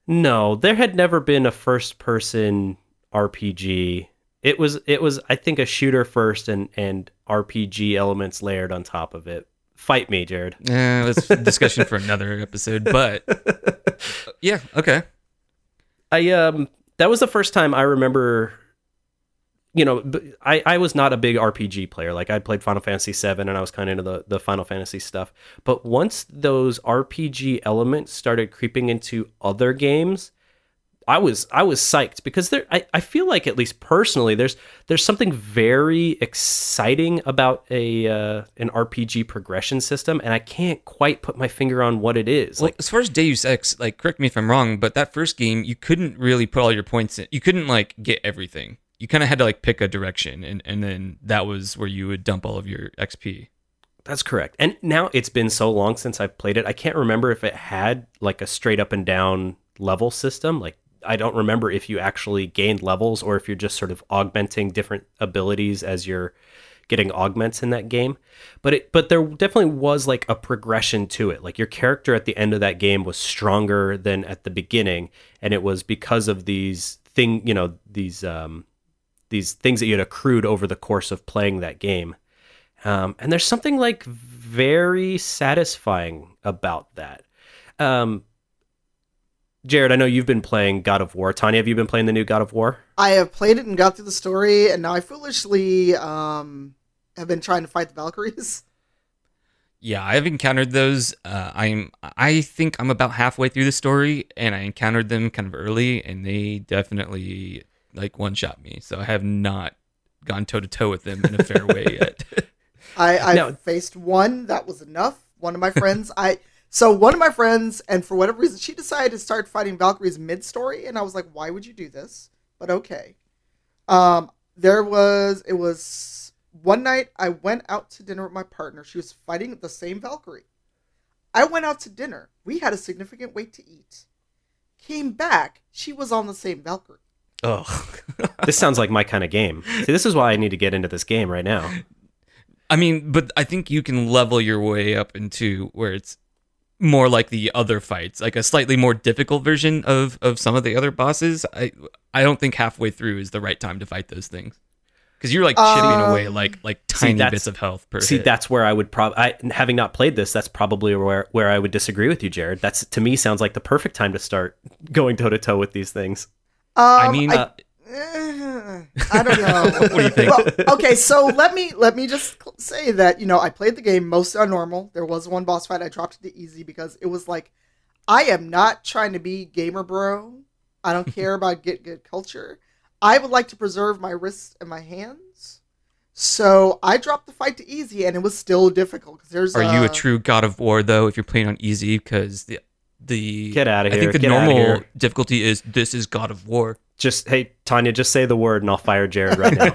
no. There had never been a first person RPG. It was it was I think a shooter first and and RPG elements layered on top of it. Fight me, Jared. Yeah, that's a discussion for another episode. But yeah, okay. I um that was the first time I remember you know I, I was not a big RPG player. Like I played Final Fantasy 7 and I was kind of into the the Final Fantasy stuff. But once those RPG elements started creeping into other games I was I was psyched because there I, I feel like at least personally there's there's something very exciting about a uh, an RPG progression system and I can't quite put my finger on what it is Well, like as far as Deus Ex, like, correct me if I'm wrong, but that first game, you couldn't really put all your points in. You couldn't like get everything. You kind of had to like pick a direction, and and then that was where you would dump all of your XP. That's correct. And now it's been so long since I've played it. I can't remember if it had like a straight up and down level system. Like I don't remember if you actually gained levels or if you're just sort of augmenting different abilities as you're getting augments in that game. But it but there definitely was like a progression to it. Like your character at the end of that game was stronger than at the beginning and it was because of these thing, you know, these um these things that you had accrued over the course of playing that game. Um, and there's something like very satisfying about that. Um, Jared, I know you've been playing God of War. Tanya, have you been playing the new God of War? I have played it and got through the story, and now I foolishly um, have been trying to fight the Valkyries. Yeah, I've encountered those. Uh, I'm I think I'm about halfway through the story, and I encountered them kind of early, and they definitely like one shot me. So I have not gone toe to toe with them in a fair way yet. I I Now- faced one that was enough. One of my friends, I so one of my friends, and for whatever reason, she decided to start fighting Valkyries mid story, and I was like, why would you do this? But okay. Um, there was it was one night I went out to dinner with my partner. She was fighting the same Valkyrie. I went out to dinner. We had a significant wait to eat. Came back, she was on the same Valkyrie. Oh, this sounds like my kind of game. See, this is why I need to get into this game right now. I mean, but I think you can level your way up into where it's more like the other fights, like a slightly more difficult version of of some of the other bosses. I I don't think halfway through is the right time to fight those things because you're like chipping Um, away like like tiny that's- bits of health per See, hit. that's where I would probably, having not played this, that's probably where where I would disagree with you, Jared. That's to me sounds like the perfect time to start going toe to toe with these things. Um, I mean, Uh, Eh, I don't know. What do you think? Well, okay, so let me let me just say that you know I played the game mostly on normal. There was one boss fight I dropped it to easy because it was like I am not trying to be gamer bro. I don't care about get good culture. I would like to preserve my wrists and my hands. So I dropped the fight to easy, and it was still difficult because there's. Are you a true God of War though? If you're playing on easy, because the the Get out of here. I think the get normal difficulty is this is God of War. just hey Tanya, just say the word and I'll fire Jared right now.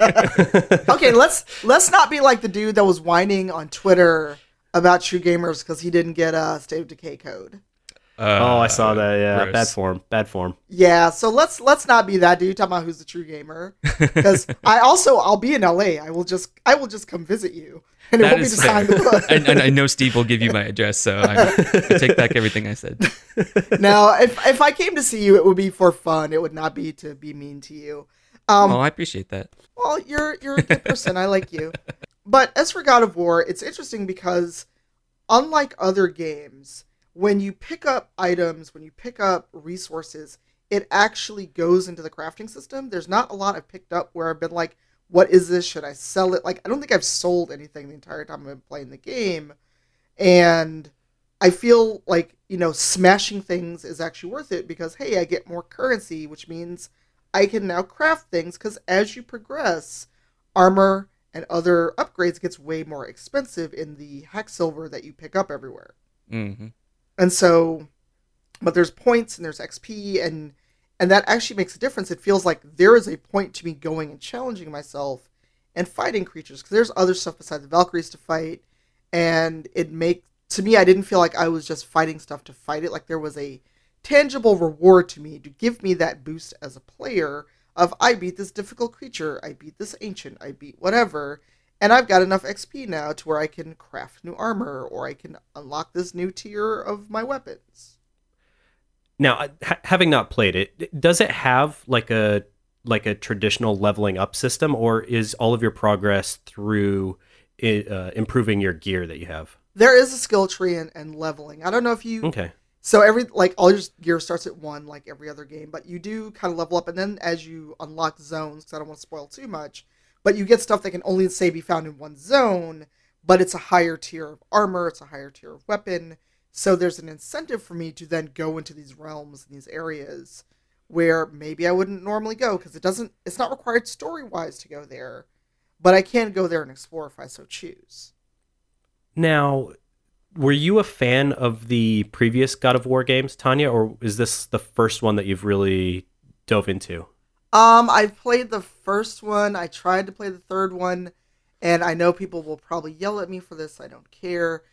okay, let's let's not be like the dude that was whining on Twitter about True Gamers because he didn't get a State of Decay code. Uh, oh, I saw that. Yeah, gross. bad form. Bad form. Yeah, so let's let's not be that dude talking about who's the true gamer. Because I also I'll be in LA. I will just I will just come visit you, and it won't be is to sign the fair. book. and, and I know Steve will give you my address, so I, I take back everything I said. now, if if I came to see you, it would be for fun. It would not be to be mean to you. Um, oh, I appreciate that. Well, you're you're a good person. I like you. But as for God of War, it's interesting because unlike other games, when you pick up items, when you pick up resources, it actually goes into the crafting system. There's not a lot I've picked up where I've been like, what is this? Should I sell it? Like I don't think I've sold anything the entire time I've been playing the game. And I feel like, you know, smashing things is actually worth it because hey, I get more currency, which means I can now craft things because as you progress, armor and other upgrades gets way more expensive in the hack silver that you pick up everywhere. hmm And so, but there's points and there's XP and and that actually makes a difference. It feels like there is a point to me going and challenging myself and fighting creatures because there's other stuff besides the Valkyries to fight, and it make to me I didn't feel like I was just fighting stuff to fight it. Like there was a tangible reward to me to give me that boost as a player of I beat this difficult creature, I beat this ancient, I beat whatever, and I've got enough XP now to where I can craft new armor or I can unlock this new tier of my weapons. Now, ha- having not played it, does it have like a like a traditional leveling up system, or is all of your progress through uh, improving your gear that you have? There is a skill tree and, and leveling. I don't know if you Okay. So every like all your gear starts at one, like every other game, but you do kind of level up, and then as you unlock zones, because I don't want to spoil too much, but you get stuff that can only say be found in one zone, but it's a higher tier of armor, it's a higher tier of weapon, so there's an incentive for me to then go into these realms and these areas where maybe I wouldn't normally go because it doesn't, it's not required story wise to go there, but I can go there and explore if I so choose. Now, were you a fan of the previous God of War games, Tanya, or is this the first one that you've really dove into? Um, I played the first one. I tried to play the third one, and I know people will probably yell at me for this. I don't care.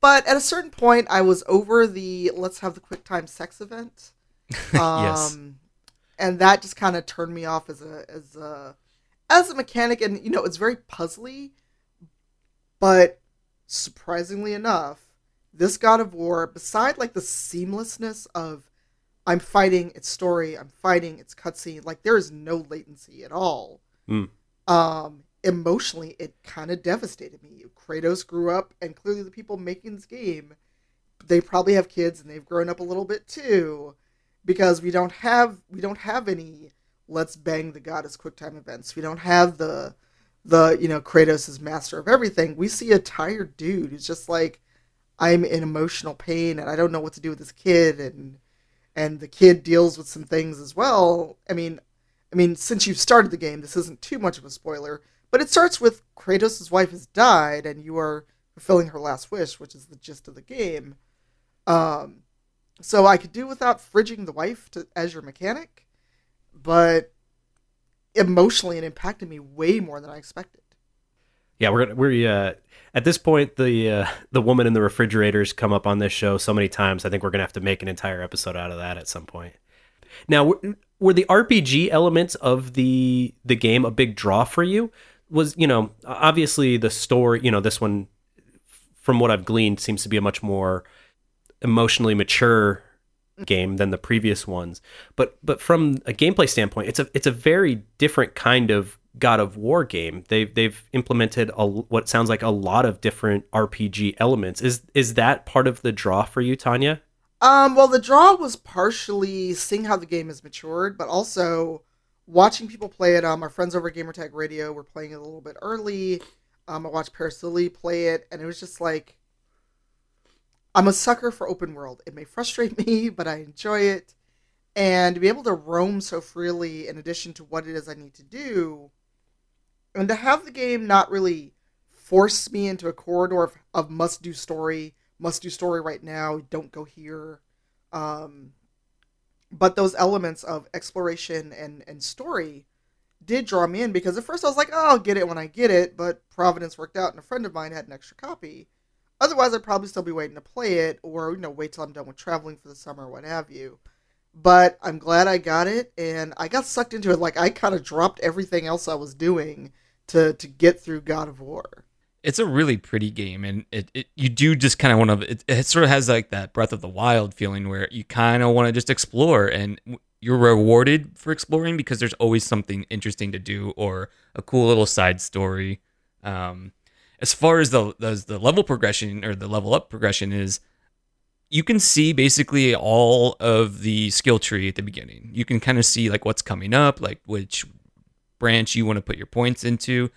But at a certain point, I was over the let's have the quick time sex event. Um, Yes. And that just kind of turned me off as a as a as a mechanic, and you know it's very puzzly. But surprisingly enough, this God of War, beside like the seamlessness of I'm fighting its story, I'm fighting its cutscene, like there is no latency at all. Hmm. Um, emotionally, it kind of devastated me. Kratos grew up, and clearly the people making this game, they probably have kids, and they've grown up a little bit too, because we don't have we don't have any let's bang the goddess QuickTime events. We don't have the the you know Kratos is master of everything. We see a tired dude who's just like I'm in emotional pain and I don't know what to do with this kid and and the kid deals with some things as well. I mean, I mean since you've started the game, this isn't too much of a spoiler, but it starts with Kratos' wife has died and you are fulfilling her last wish, which is the gist of the game. Um so I could do without fridging the wife to, as your mechanic, but emotionally it impacted me way more than I expected. Yeah, we're we're uh, at this point the uh, the woman in the refrigerators come up on this show so many times. I think we're gonna have to make an entire episode out of that at some point. Now, were, were the RPG elements of the the game a big draw for you? Was you know obviously the story you know this one from what I've gleaned seems to be a much more emotionally mature game than the previous ones. But but from a gameplay standpoint, it's a it's a very different kind of God of War game. They've they've implemented a, what sounds like a lot of different RPG elements. Is is that part of the draw for you, Tanya? Um, well, the draw was partially seeing how the game has matured, but also watching people play it. Um, our friends over at Gamertag Radio were playing it a little bit early. Um, I watched Parris Lilly play it, and it was just like, I'm a sucker for open world. It may frustrate me, but I enjoy it. And to be able to roam so freely, in addition to what it is I need to do, and to have the game not really force me into a corridor of, of must do story, must do story right now, don't go here. Um, but those elements of exploration and and story did draw me in because at first I was like, oh, I'll get it when I get it, but Providence worked out and a friend of mine had an extra copy. Otherwise, I'd probably still be waiting to play it or, you know, wait till I'm done with traveling for the summer what have you. But I'm glad I got it and I got sucked into it. Like, I kind of dropped everything else I was doing to, to get through God of War. It's a really pretty game, and it, it you do just kind of want to. It, it sort of has like that Breath of the Wild feeling where you kind of want to just explore, and you're rewarded for exploring because there's always something interesting to do or a cool little side story. Um, as far as the as the level progression or the level up progression is, you can see basically all of the skill tree at the beginning. You can kind of see like what's coming up, like which branch you want to put your points into.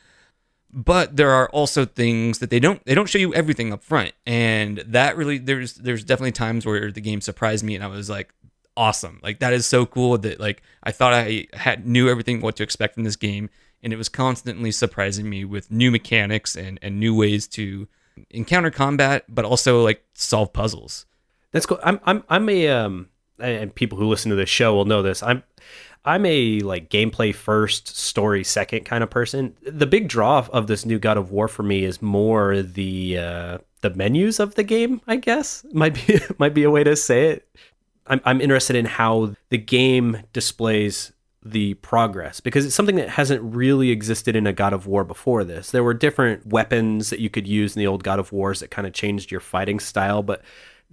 But there are also things that they don't they don't show you everything up front, and that really there's there's definitely times where the game surprised me, and I was like, awesome. Like that is so cool that like I thought I had knew everything what to expect from this game, and it was constantly surprising me with new mechanics and and new ways to encounter combat, but also like solve puzzles. That's cool. I'm I'm I'm a um and people who listen to this show will know this. I'm I'm a like gameplay first, story second kind of person. The big draw of this new God of War for me is more the uh, the menus of the game. I guess might be might be a way to say it. I'm, I'm interested in how the game displays the progress because it's something that hasn't really existed in a God of War before this. There were different weapons that you could use in the old God of Wars that kind of changed your fighting style, but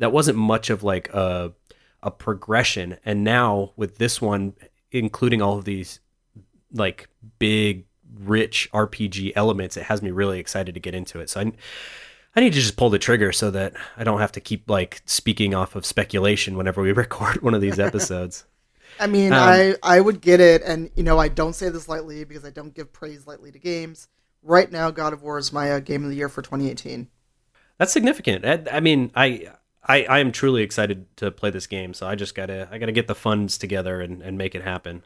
that wasn't much of like a a progression. And now with this one, including all of these like big, rich RPG elements, it has me really excited to get into it. So I I need to just pull the trigger so that I don't have to keep like speaking off of speculation whenever we record one of these episodes. I mean, um, I I would get it, and you know, I don't say this lightly because I don't give praise lightly to games. Right now, God of War is my uh, game of the year for 2018. That's significant. I, I mean, I, I I am truly excited to play this game, so I just gotta I gotta get the funds together and, and make it happen.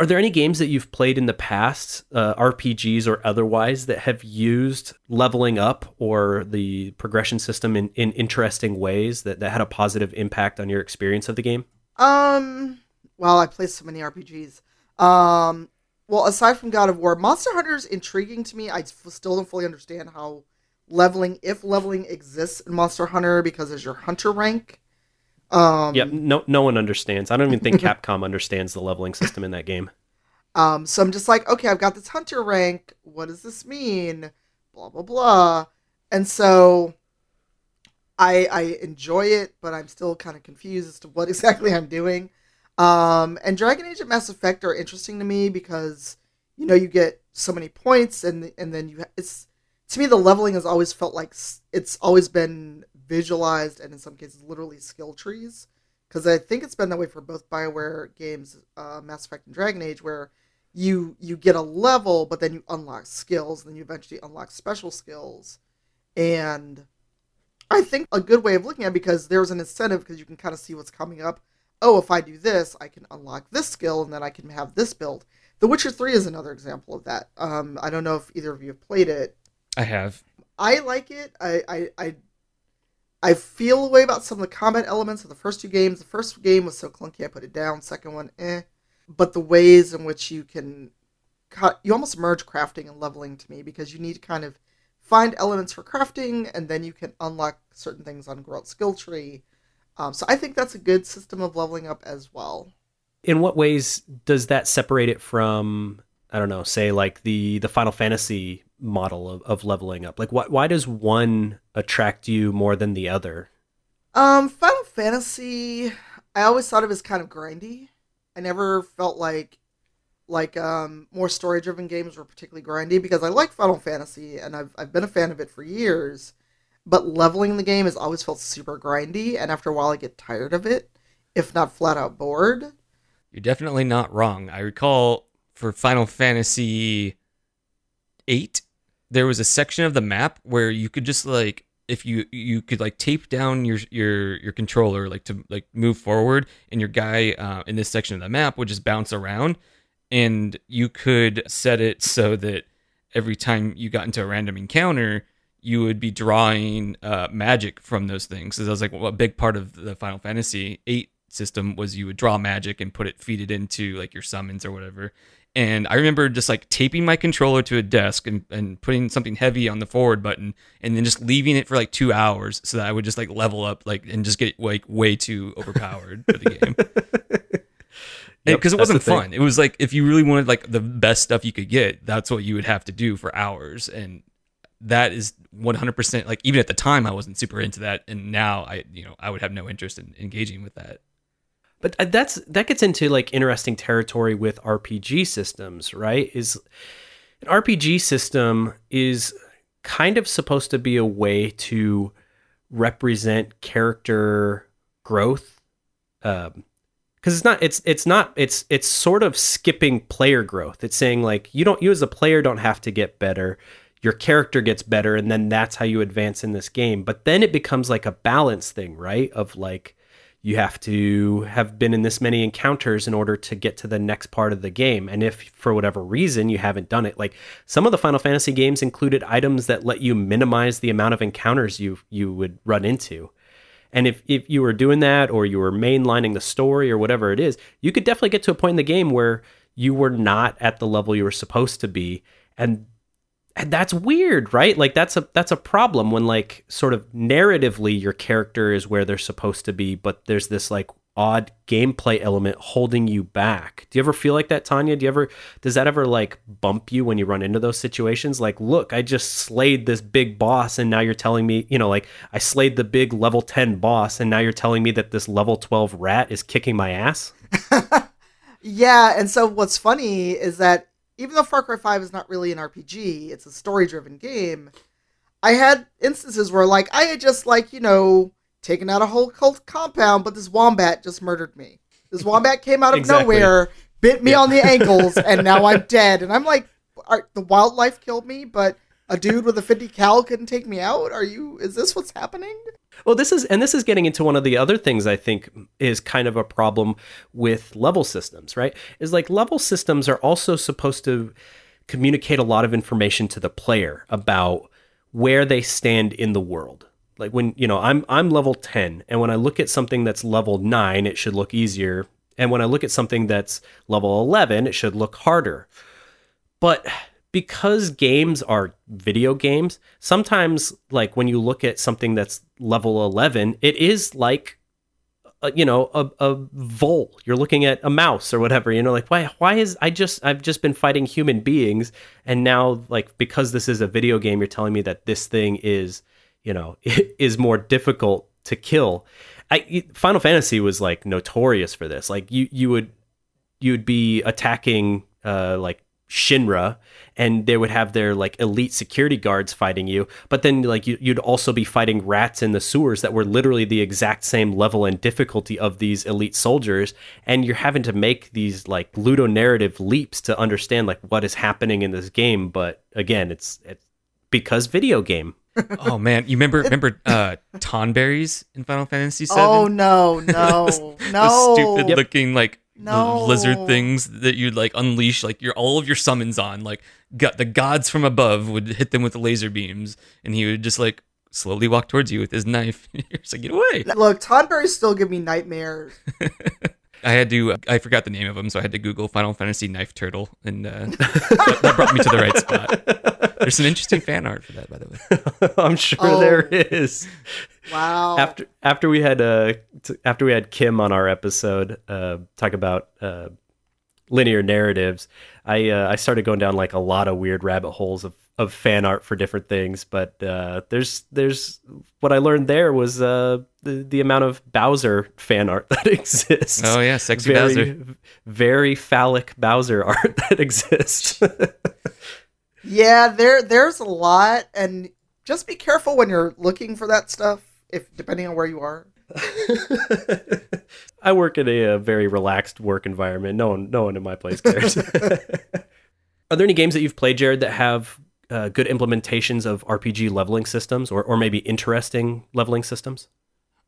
Are there any games that you've played in the past, uh, RPGs or otherwise, that have used leveling up or the progression system in, in interesting ways that, that had a positive impact on your experience of the game? Um, well, I played so many RPGs. Um, well, aside from God of War, Monster Hunter is intriguing to me. I still don't fully understand how leveling, if leveling exists in Monster Hunter, because there's your hunter rank. Um, yeah, no, no one understands. I don't even think Capcom understands the leveling system in that game. Um, so I'm just like, okay, I've got this hunter rank. What does this mean? Blah blah blah. And so I I enjoy it, but I'm still kind of confused as to what exactly I'm doing. Um, and Dragon Age and Mass Effect are interesting to me because you know you get so many points, and and then you it's to me the leveling has always felt like it's always been visualized and in some cases literally skill trees because I think it's been that way for both Bioware games, uh, Mass Effect and Dragon Age, where you you get a level, but then you unlock skills, and then you eventually unlock special skills, and I think a good way of looking at it because there's an incentive because you can kind of see what's coming up. Oh, if I do this, I can unlock this skill, and then I can have this build. The Witcher Three is another example of that. Um, I don't know if either of you have played it. I have. I like it. I, I, I I feel a way about some of the combat elements of the first two games. The first game was so clunky, I put it down. Second one, eh. But the ways in which you can cut, you almost merge crafting and leveling to me because you need to kind of find elements for crafting and then you can unlock certain things on Geralt skill tree. Um, so I think that's a good system of leveling up as well. In what ways does that separate it from I don't know, say like the the Final Fantasy model of, of leveling up? Like, why why does one attract you more than the other? Um, Final Fantasy, I always thought of as kind of grindy. I never felt like like um more story driven games were particularly grindy because I like Final Fantasy and I've I've been a fan of it for years. But leveling the game has always felt super grindy, and after a while I get tired of it, if not flat out bored. You're definitely not wrong. I recall for Final Fantasy eight, there was a section of the map where you could just like if you you could like tape down your your your controller like to like move forward and your guy uh, in this section of the map would just bounce around and you could set it so that every time you got into a random encounter you would be drawing uh, magic from those things so that was like well, a big part of the final fantasy 8 system was you would draw magic and put it feed it into like your summons or whatever. And I remember just like taping my controller to a desk and, and putting something heavy on the forward button and then just leaving it for like two hours so that I would just like level up like and just get like way too overpowered for the game. Yep, Because it wasn't fun. It was like if you really wanted like the best stuff you could get, that's what you would have to do for hours. And that is 100% like even at the time I wasn't super into that and now I you know I would have no interest in engaging with that. But uh, that's that gets into like interesting territory with RPG systems, right? Is an RPG system is kind of supposed to be a way to represent character growth, because it's not it's it's not it's it's sort of skipping player growth. It's saying like you don't you as a player don't have to get better. Your character gets better, and then that's how you advance in this game. But then it becomes like a balance thing, right? Of like you have to have been in this many encounters in order to get to the next part of the game. And if for whatever reason you haven't done it, like some of the Final Fantasy games included items that let you minimize the amount of encounters you you would run into. And if, if you were doing that or you were mainlining the story or whatever it is, you could definitely get to a point in the game where you were not at the level you were supposed to be. And and that's weird, right? Like that's a that's a problem when like sort of narratively your character is where they're supposed to be, but there's this like odd gameplay element holding you back. Do you ever feel like that, Tanya? Do you ever does that ever like bump you when you run into those situations? Like, look, I just slayed this big boss and now you're telling me, you know, like I slayed the big level 10 boss and now you're telling me that this level 12 rat is kicking my ass? Yeah, and so what's funny is that even though Far Cry 5 is not really an RPG, it's a story driven game, I had instances where, like, I had just, like, you know, taken out a whole cult compound, but this wombat just murdered me. This wombat came out of Exactly. nowhere, bit me Yeah. on the ankles, and now I'm dead. And I'm like, the wildlife killed me, but a dude with a 50 cal couldn't take me out? Are you, is this what's happening? Well, this is, and this is getting into one of the other things I think is kind of a problem with level systems, right? Is like level systems are also supposed to communicate a lot of information to the player about where they stand in the world. Like when, you know, I'm I'm level 10 and when I look at something that's level 9, it should look easier. And when I look at something that's level 11, it should look harder. But because games are video games, sometimes like when you look at something that's level 11, it is like a, you know a, a vole. You're looking at a mouse or whatever you know like why why is i just i've just been fighting human beings and now like because this is a video game you're telling me that this thing is you know is more difficult to kill. I final fantasy was like notorious for this. Like you you would you would be attacking uh like Shinra and they would have their like elite security guards fighting you but then like you, you'd also be fighting rats in the sewers that were literally the exact same level and difficulty of these elite soldiers and you're having to make these like ludonarrative leaps to understand like what is happening in this game but again it's it's because video game oh man, you remember remember uh Tonberries in Final Fantasy VII? Oh, no, no, the no. stupid looking like No. lizard things that you'd like unleash like your all of your summons on like got the gods from above would hit them with laser beams and he would just like slowly walk towards you with his knife you're just like get away Look, Tonberries still give me nightmares. i had to i forgot the name of them so i had to google final fantasy knife turtle and uh, that, that brought me to the right spot there's some interesting fan art for that by the way i'm sure Oh. there is Wow. after after we had uh t- after we had Kim on our episode uh talk about uh linear narratives I uh, I started going down like a lot of weird rabbit holes of of fan art for different things but uh there's there's what I learned there was uh the, the amount of Bowser fan art that exists oh yeah sexy very bowser very phallic Bowser art that exists yeah, there there's a lot, and just be careful when you're looking for that stuff. If depending on where you are. I work in a, uh very relaxed work environment. No one, no one in my place cares. Are there any games that you've played, Jared, that have uh, good implementations of RPG leveling systems, or, or maybe interesting leveling systems?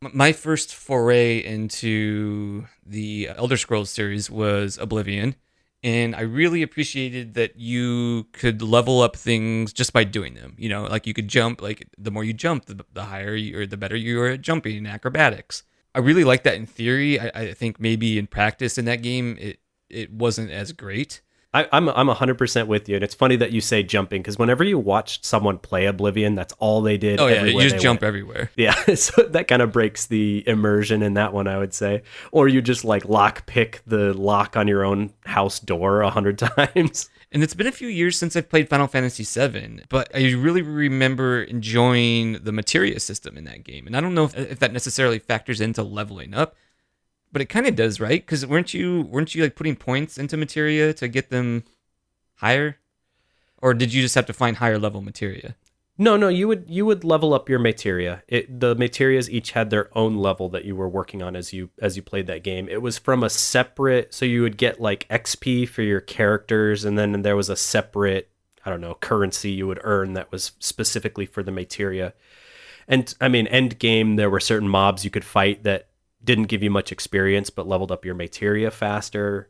My first foray into the Elder Scrolls series was Oblivion, and I really appreciated that you could level up things just by doing them. You know, like you could jump. Like the more you jump, the, the higher you, or the better you are at jumping and acrobatics. I really like that in theory. I, I think maybe in practice in that game, it it wasn't as great. I, I'm I'm hundred percent with you, and it's funny that you say jumping because whenever you watched someone play Oblivion, that's all they did. Oh yeah, you just jump went. everywhere. Yeah, so that kind of breaks the immersion in that one, I would say. Or you just like lock pick the lock on your own house door a hundred times. And it's been a few years since I've played Final Fantasy VII, but I really remember enjoying the materia system in that game. And I don't know if, if that necessarily factors into leveling up, but it kind of does, right? Because weren't you weren't you like putting points into materia to get them higher, or did you just have to find higher level materia? No, no, you would you would level up your materia. It the materias each had their own level that you were working on as you as you played that game. It was from a separate so you would get like XP for your characters and then there was a separate I don't know, currency you would earn that was specifically for the materia. And I mean, end game there were certain mobs you could fight that didn't give you much experience but leveled up your materia faster.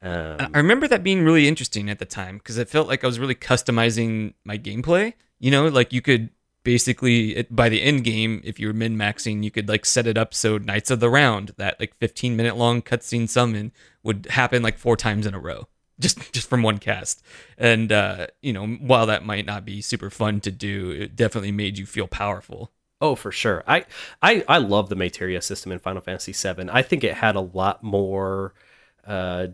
Um, I remember that being really interesting at the time because it felt like I was really customizing my gameplay. You know, like you could basically it, by the end game, if you were min maxing, you could like set it up so Knights of the Round, that like 15 minute long cutscene summon, would happen like four times in a row. Just, just from one cast, and uh, you know, while that might not be super fun to do, it definitely made you feel powerful. Oh, for sure. I, I, I love the materia system in Final Fantasy VII. I think it had a lot more uh,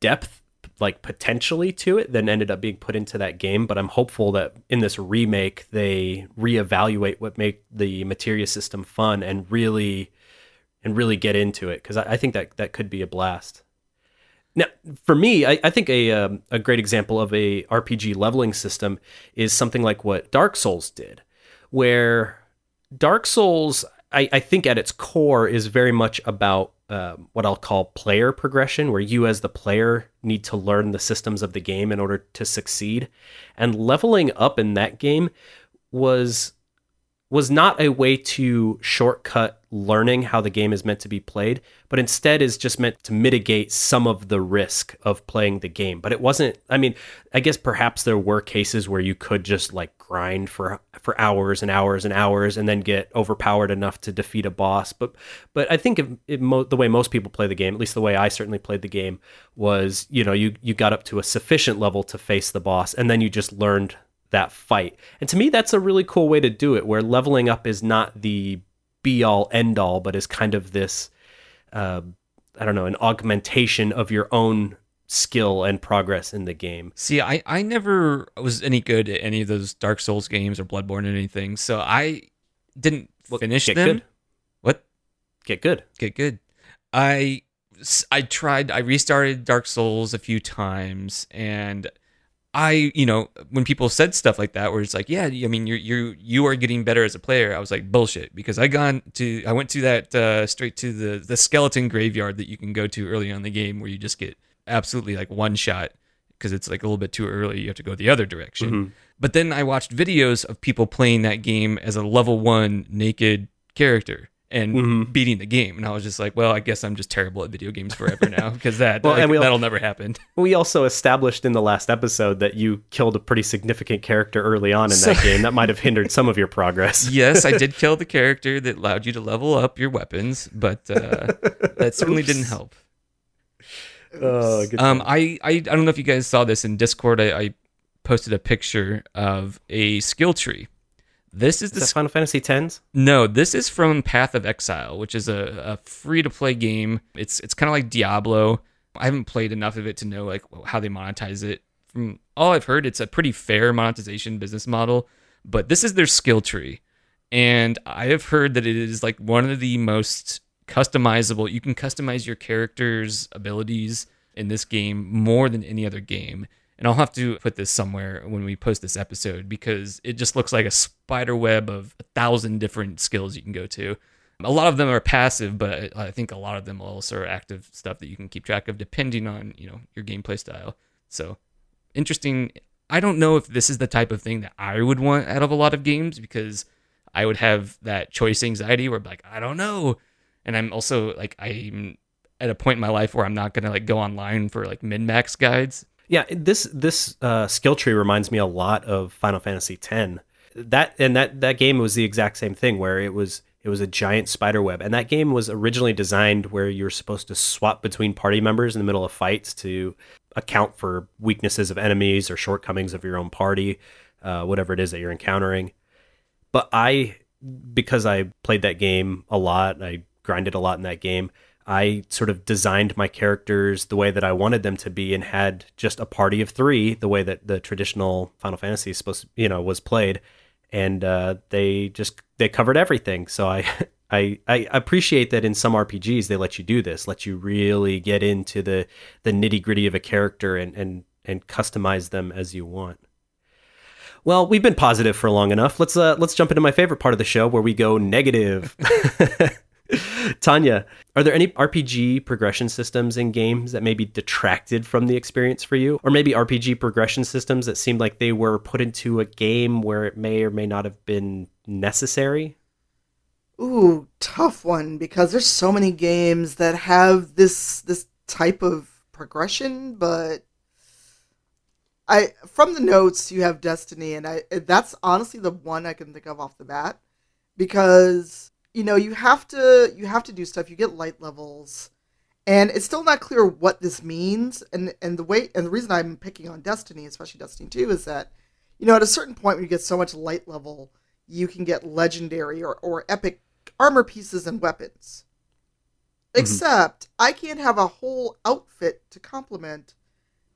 depth, like potentially to it, than ended up being put into that game. But I'm hopeful that in this remake they reevaluate what make the materia system fun and really, and really get into it because I, I think that that could be a blast. Now, for me, I, I think a um, a great example of a RPG leveling system is something like what Dark Souls did, where Dark Souls, I, I think at its core, is very much about uh, what I'll call player progression, where you as the player need to learn the systems of the game in order to succeed. And leveling up in that game was was not a way to shortcut learning how the game is meant to be played, but instead is just meant to mitigate some of the risk of playing the game. But it wasn't I mean, I guess perhaps there were cases where you could just like grind for for hours and hours and hours and then get overpowered enough to defeat a boss. But but I think if, mo- the way most people play the game, at least the way I certainly played the game, was you know you you got up to a sufficient level to face the boss, and then you just learned that fight. And to me, that's a really cool way to do it, where leveling up is not the be all end all, but is kind of this, uh, I don't know, an augmentation of your own skill and progress in the game. See, I, I never was any good at any of those Dark Souls games or Bloodborne or anything, so I didn't Well, finish get them. good. What? Get good. Get good. I I tried. I restarted Dark Souls a few times, and I, you know, when people said stuff like that, where it's like, yeah, I mean, you're you you are getting better as a player. I was like, bullshit, because I gone to I went to that uh, straight to the the skeleton graveyard that you can go to early on in the game, where you just get absolutely like one shot because it's like a little bit too early. You have to go the other direction. Mhm. But then I watched videos of people playing that game as a level one naked character and Mhm. beating the game, and I was just like, well, I guess I'm just terrible at video games forever now because that Well, like, and that'll never happen. We also established in the last episode that you killed a pretty significant character early on in that game. That might have hindered some of your progress. yes, I did kill the character that allowed you to level up your weapons, but uh, that certainly didn't help. Oh, Um. I, I I don't know if you guys saw this in Discord. I, I posted a picture of a skill tree. This is Is the Final Fantasy X? No, this is from Path of Exile, which is a, a free to play game. It's it's kind of like Diablo. I haven't played enough of it to know like how they monetize it. From all I've heard, it's a pretty fair monetization business model. But this is their skill tree, and I have heard that it is like one of the most customizable. You can customize your character's abilities in this game more than any other game. And I'll have to put this somewhere when we post this episode because it just looks like a spider web of a thousand different skills you can go to. A lot of them are passive, but I think a lot of them also are active stuff that you can keep track of depending on, you know, your gameplay style. So interesting. I don't know if this is the type of thing that I would want out of a lot of games because I would have that choice anxiety where I'm like, I don't know. And I'm also like I'm at a point in my life where I'm not gonna like go online for like min max guides. Yeah, this this uh, skill tree reminds me a lot of Final Fantasy X. That and that that game was the exact same thing where it was it was a giant spider web, and that game was originally designed where you're supposed to swap between party members in the middle of fights to account for weaknesses of enemies or shortcomings of your own party, uh, whatever it is that you're encountering. But I, because I played that game a lot, I grinded a lot in that game. I sort of designed my characters the way that I wanted them to be and had just a party of three, the way that the traditional Final Fantasy is supposed to, you know, was played. And uh, they just they covered everything. So I, I I appreciate that in some RPGs they let you do this, let you really get into the the nitty gritty of a character and and and customize them as you want. Well, we've been positive for long enough. Let's uh, let's jump into my favorite part of the show where we go negative. Tanya, are there any RPG progression systems in games that maybe detracted from the experience for you? Or maybe RPG progression systems that seemed like they were put into a game where it may or may not have been necessary? Ooh, tough one because there's so many games that have this this type of progression, but I from the notes you have Destiny and I that's honestly the one I can think of off the bat because you know you have to you have to do stuff. You get light levels. And it's still not clear what this means. And and the way and the reason i'm picking on destiny especially destiny 2 is that you know at a certain point when you get so much light level you can get legendary or, or epic armor pieces and weapons. Mm-hmm. except i can't have a whole outfit to complement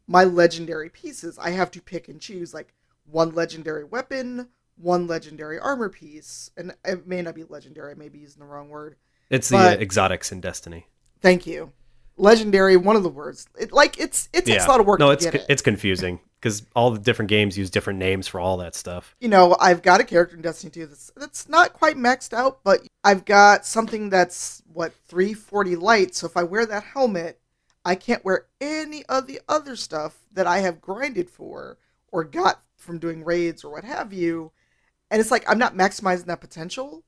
my legendary pieces. I have to pick and choose like one legendary weapon one legendary armor piece, and it may not be legendary. I may be using the wrong word. It's the uh, exotics in Destiny. Thank you. Legendary, one of the words. It, like it's it takes yeah. a lot of work. No, it's it. it's confusing because all the different games use different names for all that stuff. You know, I've got a character in Destiny 2 that's that's not quite maxed out, but I've got something that's what 340 light. So if I wear that helmet, I can't wear any of the other stuff that I have grinded for or got from doing raids or what have you and it's like I'm not maximizing that potential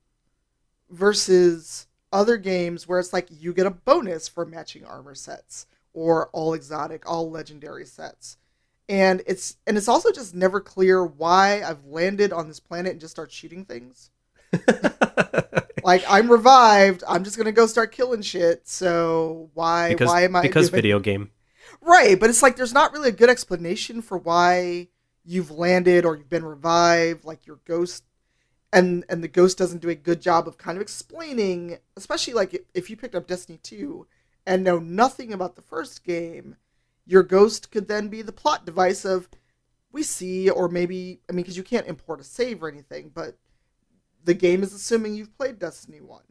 versus other games where it's like you get a bonus for matching armor sets or all exotic, all legendary sets. And it's and it's also just never clear why I've landed on this planet and just start shooting things. like I'm revived, I'm just gonna go start killing shit. So why because, why am I because video game? Right, but it's like there's not really a good explanation for why you've landed or you've been revived, like your ghost and and the ghost doesn't do a good job of kind of explaining, especially like if you picked up Destiny 2 and know nothing about the first game, your ghost could then be the plot device of we see or maybe I mean because you can't import a save or anything, but the game is assuming you've played Destiny 1.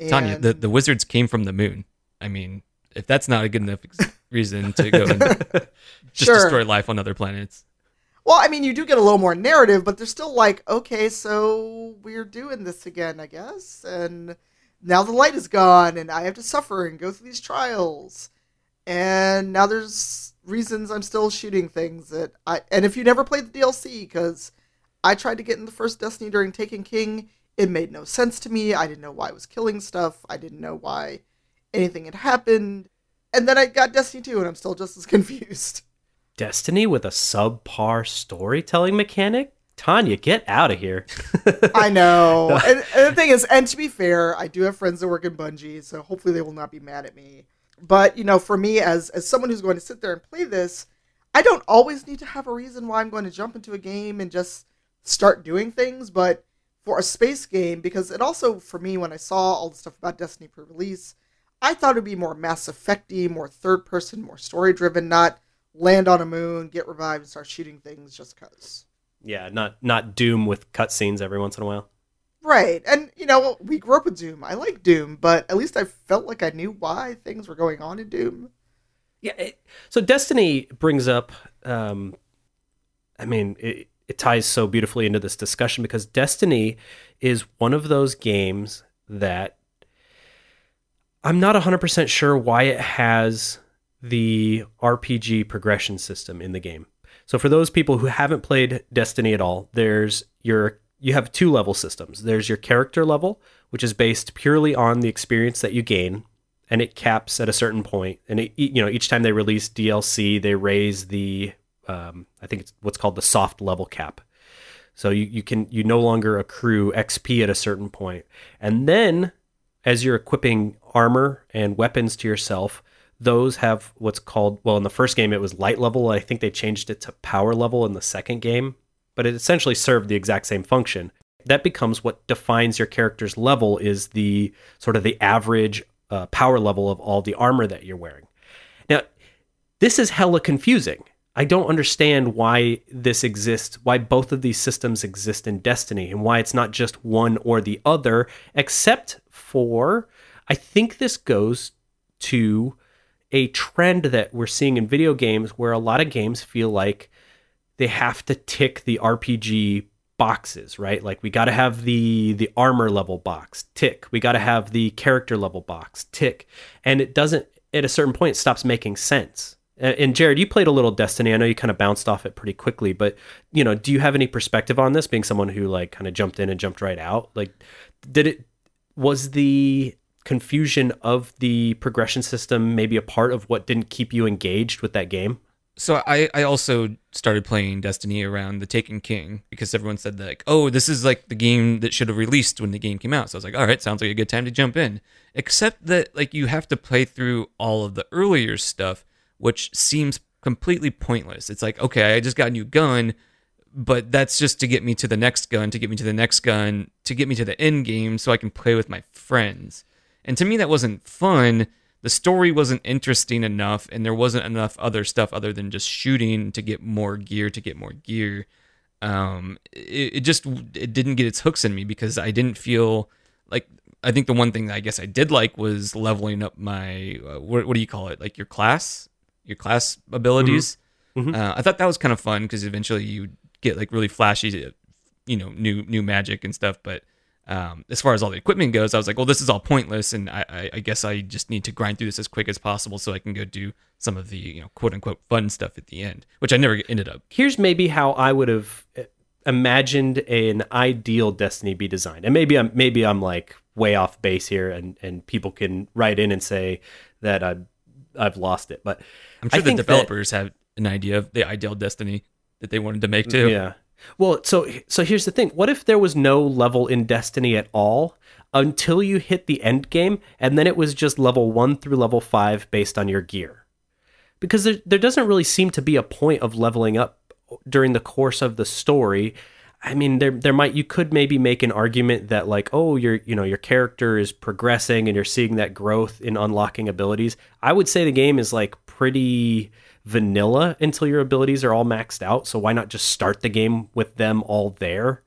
And... Tanya, the, the wizards came from the moon. I mean, if that's not a good enough reason to go and just sure. destroy life on other planets. Well, I mean, you do get a little more narrative, but they're still like, okay, so we're doing this again, I guess, and now the light is gone, and I have to suffer and go through these trials, and now there's reasons I'm still shooting things that I. And if you never played the DLC, because I tried to get in the first Destiny during Taken King, it made no sense to me. I didn't know why I was killing stuff. I didn't know why anything had happened. And then I got Destiny 2, and I'm still just as confused. Destiny with a subpar storytelling mechanic? Tanya, get out of here. I know. And, and, the thing is, and to be fair, I do have friends that work in Bungie, so hopefully they will not be mad at me. But, you know, for me, as, as someone who's going to sit there and play this, I don't always need to have a reason why I'm going to jump into a game and just start doing things. But for a space game, because it also, for me, when I saw all the stuff about Destiny pre release, I thought it would be more Mass Effecty, more third person, more story driven, not land on a moon, get revived, and start shooting things just cause. Yeah, not not Doom with cutscenes every once in a while. Right, and you know we grew up with Doom. I like Doom, but at least I felt like I knew why things were going on in Doom. Yeah, it, so Destiny brings up. Um, I mean, it, it ties so beautifully into this discussion because Destiny is one of those games that I'm not 100% sure why it has the RPG progression system in the game. So for those people who haven't played Destiny at all, there's your you have two level systems. There's your character level, which is based purely on the experience that you gain, and it caps at a certain point. And it, you know, each time they release DLC, they raise the um, I think it's what's called the soft level cap. So you, you can you no longer accrue XP at a certain point. And then as you're equipping armor and weapons to yourself, those have what's called well in the first game it was light level. I think they changed it to power level in the second game, but it essentially served the exact same function. That becomes what defines your character's level is the sort of the average uh, power level of all the armor that you're wearing. Now, this is hella confusing. I don't understand why this exists, why both of these systems exist in Destiny, and why it's not just one or the other, except for I think this goes to a trend that we're seeing in video games where a lot of games feel like they have to tick the RPG boxes, right? Like we got to have the the armor level box, tick. We got to have the character level box, tick. And it doesn't at a certain point it stops making sense. And Jared, you played a little Destiny. I know you kind of bounced off it pretty quickly, but you know, do you have any perspective on this being someone who like kind of jumped in and jumped right out? Like did it was the confusion of the progression system maybe a part of what didn't keep you engaged with that game? So I, I also started playing Destiny around the Taken King because everyone said like, oh, this is like the game that should have released when the game came out. So I was like, all right, sounds like a good time to jump in. Except that like you have to play through all of the earlier stuff, which seems completely pointless. It's like, okay, I just got a new gun, but that's just to get me to the next gun, to get me to the next gun, to get me to the end game so I can play with my friends. And to me, that wasn't fun. The story wasn't interesting enough, and there wasn't enough other stuff other than just shooting to get more gear, to get more gear. Um, it, it just it didn't get its hooks in me because I didn't feel like I think the one thing that I guess I did like was leveling up my uh, what, what do you call it like your class your class abilities. Mm-hmm. Mm-hmm. Uh, I thought that was kind of fun because eventually you get like really flashy, you know, new new magic and stuff. But um, as far as all the equipment goes, I was like, well, this is all pointless, and I, I, I, guess I just need to grind through this as quick as possible so I can go do some of the you know quote unquote fun stuff at the end, which I never ended up. Here's maybe how I would have uh, imagined an ideal Destiny be designed, and maybe I'm maybe I'm like way off base here, and and people can write in and say that I I've lost it, but I'm sure the developers that, have an idea of the ideal Destiny that they wanted to make too. Yeah. Well, so so here's the thing. What if there was no level in Destiny at all until you hit the end game and then it was just level 1 through level 5 based on your gear? Because there there doesn't really seem to be a point of leveling up during the course of the story. I mean, there there might you could maybe make an argument that like, oh, your you know your character is progressing and you're seeing that growth in unlocking abilities. I would say the game is like pretty vanilla until your abilities are all maxed out. So why not just start the game with them all there?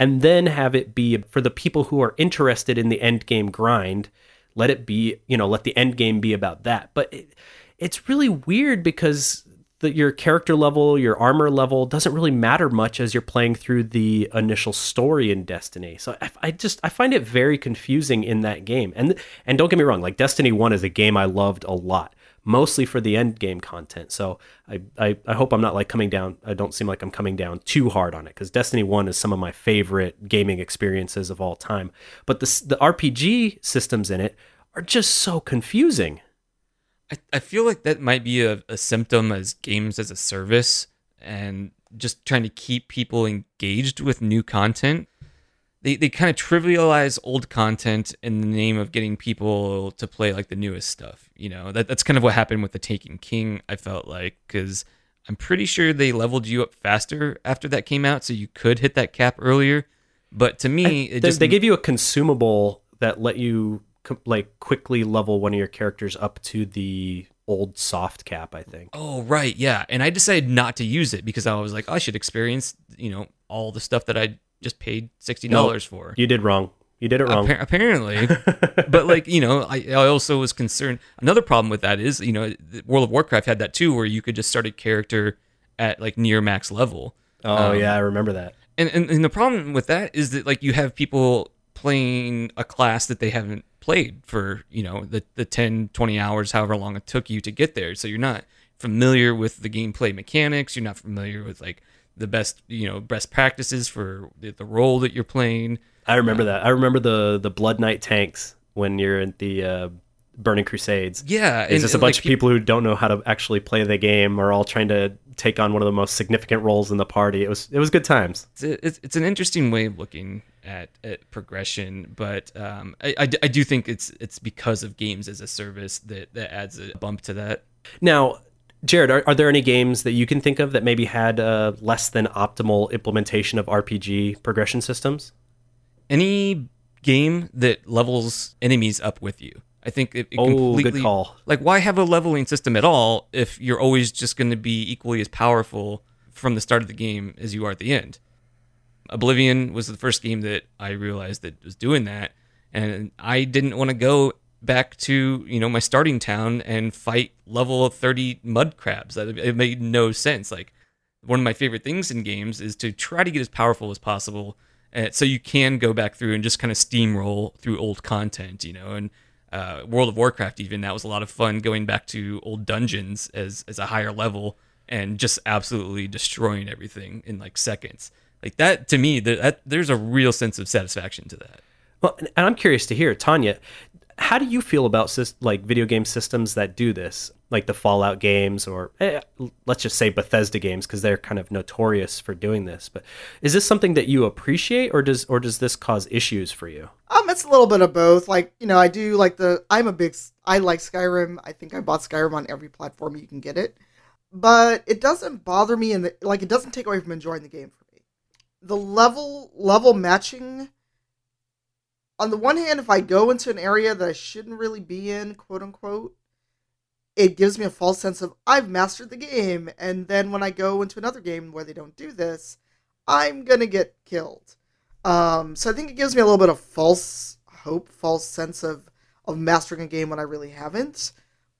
And then have it be for the people who are interested in the end game grind, let it be, you know, let the end game be about that. But it, it's really weird because your character level, your armor level doesn't really matter much as you're playing through the initial story in Destiny. So I, I, just I find it very confusing in that game. And and don't get me wrong, like Destiny One is a game I loved a lot mostly for the end game content. So I, I, I, hope I'm not like coming down. I don't seem like I'm coming down too hard on it because Destiny One is some of my favorite gaming experiences of all time. But the the RPG systems in it are just so confusing. I, I feel like that might be a, a symptom as games as a service and just trying to keep people engaged with new content they, they kind of trivialize old content in the name of getting people to play like the newest stuff. You know, that, that's kind of what happened with the Taken King, I felt like, because I'm pretty sure they leveled you up faster after that came out, so you could hit that cap earlier. But to me, it they, just they gave you a consumable that let you like quickly level one of your characters up to the old soft cap, I think. Oh, right, yeah. And I decided not to use it because I was like, oh, I should experience, you know, all the stuff that I just paid sixty dollars no, for. You did wrong. You did it wrong. Appa- apparently, but like you know, I, I also was concerned. Another problem with that is you know, World of Warcraft had that too, where you could just start a character at like near max level. Oh um, yeah, I remember that. And, and and the problem with that is that like you have people playing a class that they haven't played for you know the the 10 20 hours however long it took you to get there so you're not familiar with the gameplay mechanics you're not familiar with like the best you know best practices for the, the role that you're playing. I remember uh, that. I remember the the Blood Knight tanks when you're in the uh, Burning Crusades. Yeah, It's just a bunch like, of people who don't know how to actually play the game are all trying to take on one of the most significant roles in the party. It was it was good times. it's, it's, it's an interesting way of looking at, at progression, but um, I, I, I do think it's it's because of games as a service that, that adds a bump to that. Now, Jared, are, are there any games that you can think of that maybe had a less than optimal implementation of RPG progression systems? Any game that levels enemies up with you, I think it, it Oh, good call. like why have a leveling system at all if you're always just going to be equally as powerful from the start of the game as you are at the end oblivion was the first game that i realized that was doing that and i didn't want to go back to you know my starting town and fight level 30 mud crabs. That it made no sense. Like one of my favorite things in games is to try to get as powerful as possible uh, so you can go back through and just kind of steamroll through old content you know and uh, world of warcraft even that was a lot of fun going back to old dungeons as, as a higher level and just absolutely destroying everything in like seconds. Like that to me that, that there's a real sense of satisfaction to that. Well, and and I'm curious to hear, Tanya, how do you feel about like video game systems that do this, like the Fallout games, or eh, let's just say Bethesda games, because they're kind of notorious for doing this. But is this something that you appreciate, or does or does this cause issues for you? Um, it's a little bit of both. Like, you know, I do like the. I'm a big. I like Skyrim. I think I bought Skyrim on every platform you can get it, but it doesn't bother me, and like it doesn't take away from enjoying the game for me. The level level matching. On the one hand, if I go into an area that I shouldn't really be in, quote unquote, it gives me a false sense of I've mastered the game, and then when I go into another game where they don't do this, I'm gonna get killed. Um, so I think it gives me a little bit of false hope, false sense of of mastering a game when I really haven't.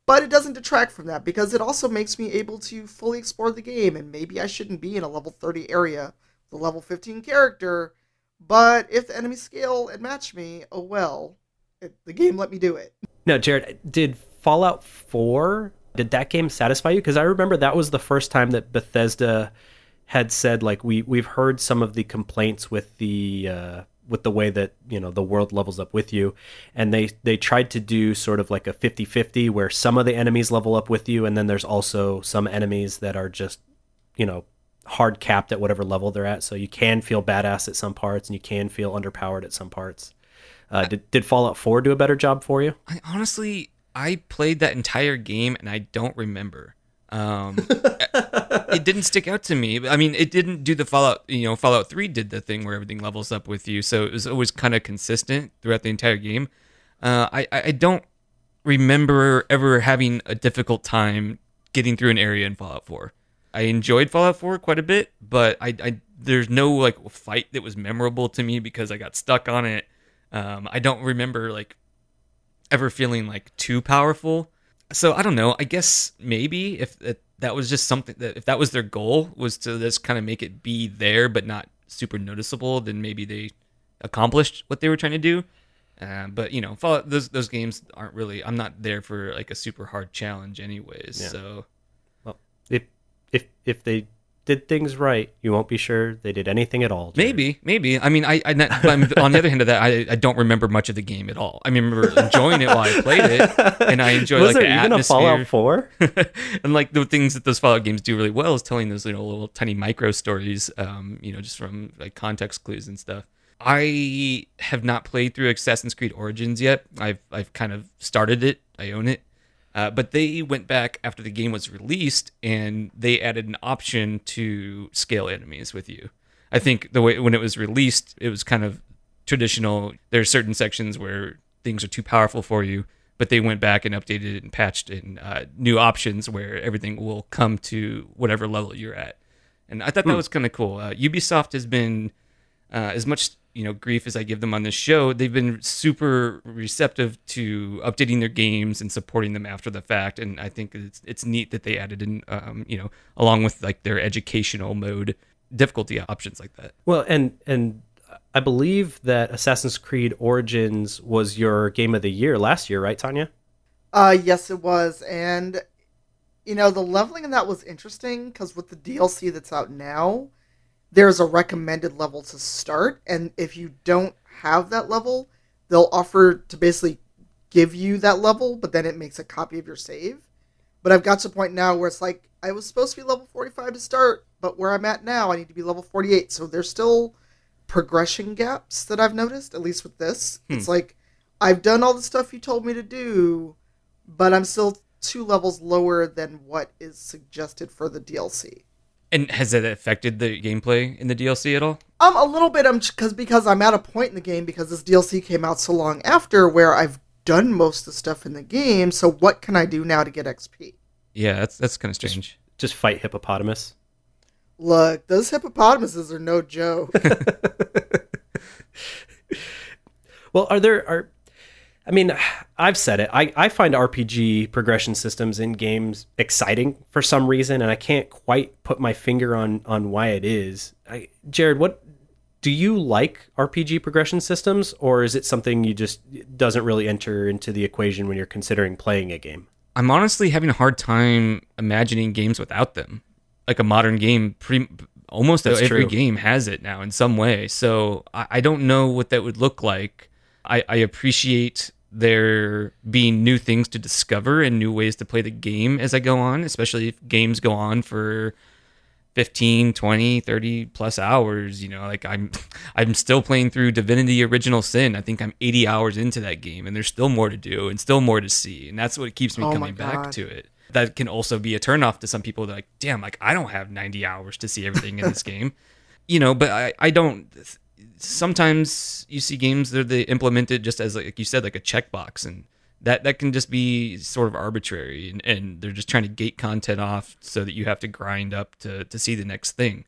But it doesn't detract from that because it also makes me able to fully explore the game. And maybe I shouldn't be in a level 30 area, the level 15 character. But if the enemies scale and match me, oh well, it, the game let me do it. Now, Jared, did Fallout 4 did that game satisfy you? Because I remember that was the first time that Bethesda had said like we we've heard some of the complaints with the uh, with the way that you know the world levels up with you and they they tried to do sort of like a 50-50 where some of the enemies level up with you and then there's also some enemies that are just you know hard capped at whatever level they're at so you can feel badass at some parts and you can feel underpowered at some parts uh, did, did fallout 4 do a better job for you I honestly, I played that entire game and I don't remember. Um, it didn't stick out to me. I mean, it didn't do the Fallout. You know, Fallout Three did the thing where everything levels up with you, so it was always kind of consistent throughout the entire game. Uh, I I don't remember ever having a difficult time getting through an area in Fallout Four. I enjoyed Fallout 4 quite a bit, but I, I there's no like fight that was memorable to me because I got stuck on it. Um, I don't remember like ever feeling like too powerful. So I don't know. I guess maybe if that, that was just something that if that was their goal was to just kind of make it be there but not super noticeable, then maybe they accomplished what they were trying to do. Uh, but you know, Fallout, those those games aren't really. I'm not there for like a super hard challenge, anyways. Yeah. So if if they did things right you won't be sure they did anything at all Jared. Maybe, maybe. I mean, I, I on the other hand of that, I, I don't remember much of the game at all. I remember enjoying it while I played it, and I enjoy was like there the even atmosphere. a fallout 4 and like the things that those Fallout games do really well is telling those you know little tiny micro stories, um, you know, just from like context clues and stuff. I have not played through Assassin's Creed Origins yet. I've I've kind of started it. I own it. Uh, but they went back after the game was released and they added an option to scale enemies with you. I think the way when it was released, it was kind of traditional. There are certain sections where things are too powerful for you, but they went back and updated it and patched in uh, new options where everything will come to whatever level you're at. And I thought that was kind of cool. Uh, Ubisoft has been uh, as much you know grief as I give them on this show. They've been super receptive to updating their games and supporting them after the fact. And I think it's it's neat that they added in um, you know along with like their educational mode difficulty options like that. well and and i believe that assassin's creed origins was your game of the year last year right tanya Uh, yes, it was, and you know the leveling in that was interesting because with the DLC that's out now, there's a recommended level to start, and if you don't have that level, they'll offer to basically give you that level, but then it makes a copy of your save. But I've got to a point now where it's like I was supposed to be level 45 to start, but where I'm at now, I need to be level 48. So there's still progression gaps that I've noticed, at least with this. Hmm. It's like I've done all the stuff you told me to do, but I'm still two levels lower than what is suggested for the DLC. And has that affected the gameplay in the DLC at all? Um, a little bit. Um, because because I'm at a point in the game because this DLC came out so long after where I've done most of the stuff in the game. So what can I do now to get XP? Yeah, that's that's kind of strange. Just fight hippopotamus. Look, those hippopotamuses are no joke. Well, are there are I mean, I've said it. I, I find RPG progression systems in games exciting for some reason, and I can't quite put my finger on on why it is. I, Jared, what do you like RPG progression systems, or is it something you just doesn't really enter into the equation when you're considering playing a game? I'm honestly having a hard time imagining games without them. Like a modern game, pretty almost That's every true. game has it now in some way. So I, I don't know what that would look like. I, I appreciate there being new things to discover and new ways to play the game as I go on, especially if games go on for 15 20 30 plus hours you know like i'm i'm still playing through divinity original sin. I think i'm 80 hours into that game and there's still more to do and still more to see and that's what keeps me Oh coming back to it. That can also be a turnoff to some people like damn like i don't have 90 hours to see everything in this game. You know but i i don't sometimes you see games that they implement it just as like you said like a checkbox and that that can just be sort of arbitrary and, and they're just trying to gate content off so that you have to grind up to to see the next thing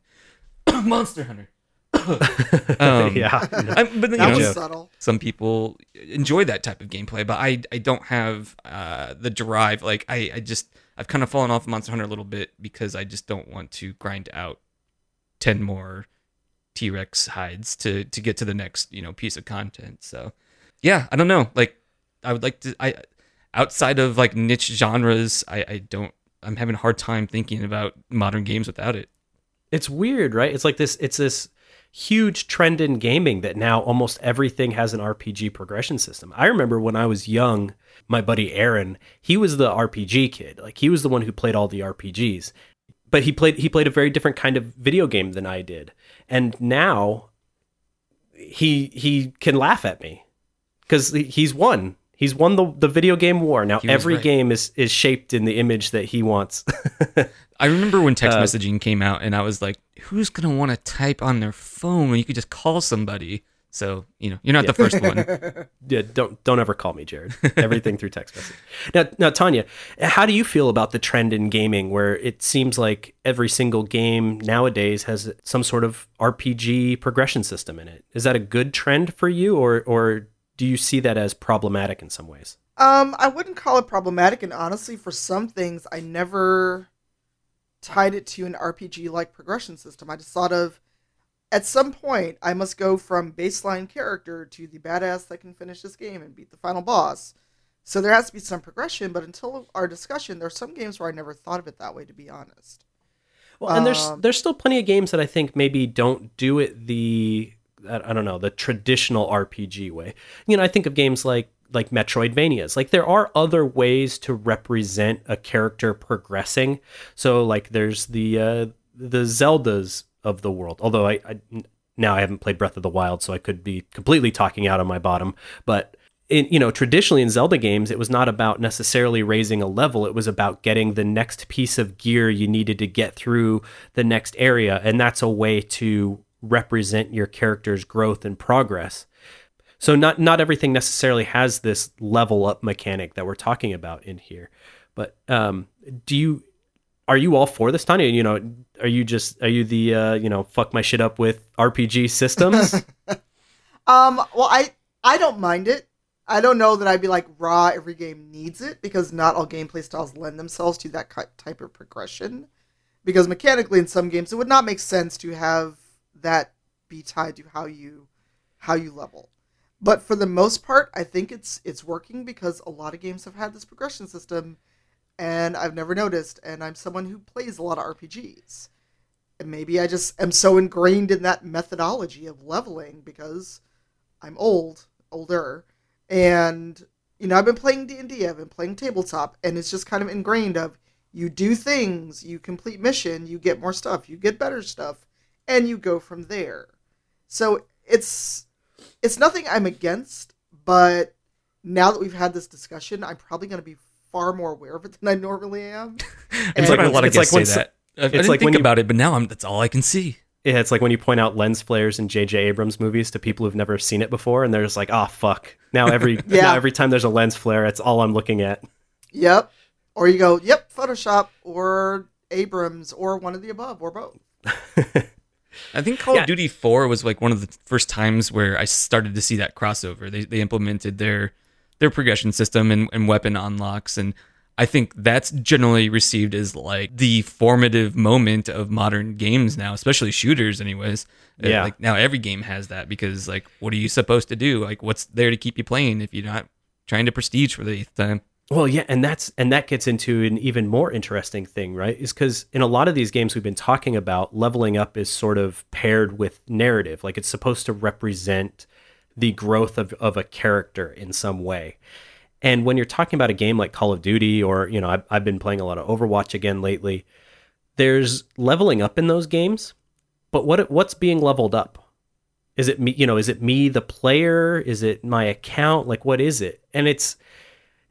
monster hunter um, yeah, I, but you that know, was subtle. some people enjoy that type of gameplay, but I I don't have uh, the drive. Like I I just I've kind of fallen off Monster Hunter a little bit because I just don't want to grind out ten more T Rex hides to to get to the next you know piece of content. So yeah, I don't know. Like I would like to I outside of like niche genres, I I don't. I'm having a hard time thinking about modern games without it. it's weird, right? It's like this. It's this huge trend in gaming that now almost everything has an RPG progression system. I remember when I was young, my buddy Aaron, he was the RPG kid. Like he was the one who played all the RPGs. But he played he played a very different kind of video game than I did. And now he he can laugh at me cuz he's won. He's won the the video game war. Now every right. game is is shaped in the image that he wants. I remember when text Uh, messaging came out, and I was like, "Who's gonna want to type on their phone when you could just call somebody?" So you know, you're not the first one. Yeah, don't don't ever call me Jared. Everything through text message. Now, now, Tanya, how do you feel about the trend in gaming, where it seems like every single game nowadays has some sort of RPG progression system in it? Is that a good trend for you, or or do you see that as problematic in some ways? Um, I wouldn't call it problematic, and honestly, for some things, I never tied it to an RPG like progression system. I just thought of at some point I must go from baseline character to the badass that can finish this game and beat the final boss. So there has to be some progression, but until our discussion, there are some games where I never thought of it that way, to be honest. Well, and there's Um, there's still plenty of games that I think maybe don't do it the I I don't know the traditional RPG way. You know, I think of games like like Metroidvanias. Like there are other ways to represent a character progressing. So like there's the uh, the Zeldas of the world. Although I, I now I haven't played Breath of the Wild, so I could be completely talking out on my bottom. But in, you know, traditionally in Zelda games, it was not about necessarily raising a level. It was about getting the next piece of gear you needed to get through the next area, and that's a way to represent your character's growth and progress. So not not everything necessarily has this level up mechanic that we're talking about in here. But um, do you are you all for this, Tanya? You know, are you just are you the uh, you know fuck my shit up with RPG systems? Um, well, I I don't mind it. I don't know that I'd be like raw. Every game needs it because not all gameplay styles lend themselves to that type of progression. Because mechanically, in some games, it would not make sense to have that be tied to how you how you level. But for the most part, I think it's it's working because a lot of games have had this progression system, and I've never noticed. And I'm someone who plays a lot of RPGs, and maybe I just am so ingrained in that methodology of leveling because I'm old, older, and you know, I've been playing D and D, I've been playing tabletop, and it's just kind of ingrained of you do things, you complete mission, you get more stuff, you get better stuff, and you go from there. So it's it's nothing I'm against, but now that we've had this discussion, I'm probably going to be far more aware of it than I normally am. It's like And- a lot of it's like guests when say that. I, I didn't like think when you- about it, but now I'm that's all I can see. Yeah, it's like when you point out lens flares in J.J. Abrams movies to people who've never seen it before, and they're just like, "Oh fuck!" Now every Yeah. now every time there's a lens flare, it's all I'm looking at. Yep. Or you go, yep, Photoshop or Abrams or one of the above or both. I think Call Yeah. of Duty 4 was like one of the first times where I started to see that crossover. They they implemented their their progression system and, and weapon unlocks and I think that's generally received as like the formative moment of modern games now, especially shooters anyways. Uh, Yeah. Like now every game has that because like what are you supposed to do? Like what's there to keep you playing if you're not trying to prestige for the eighth time? Well, yeah, and that's and that gets into an even more interesting thing, right? Is because in a lot of these games we've been talking about, leveling up is sort of paired with narrative, like it's supposed to represent the growth of of a character in some way. And when you're talking about a game like Call of Duty, or you know, I've, I've been playing a lot of Overwatch again lately. There's leveling up in those games, but what what's being leveled up? Is it me? You know, is it me, the player? Is it my account? Like, what is it? And it's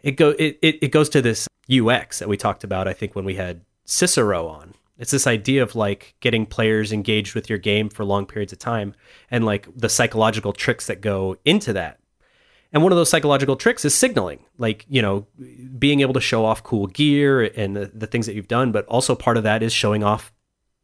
it go it, it, it goes to this UX that we talked about, I think, when we had Cicero on. It's this idea of like getting players engaged with your game for long periods of time and like the psychological tricks that go into that. And one of those psychological tricks is signaling, like, you know, being able to show off cool gear and the, the things that you've done. But also part of that is showing off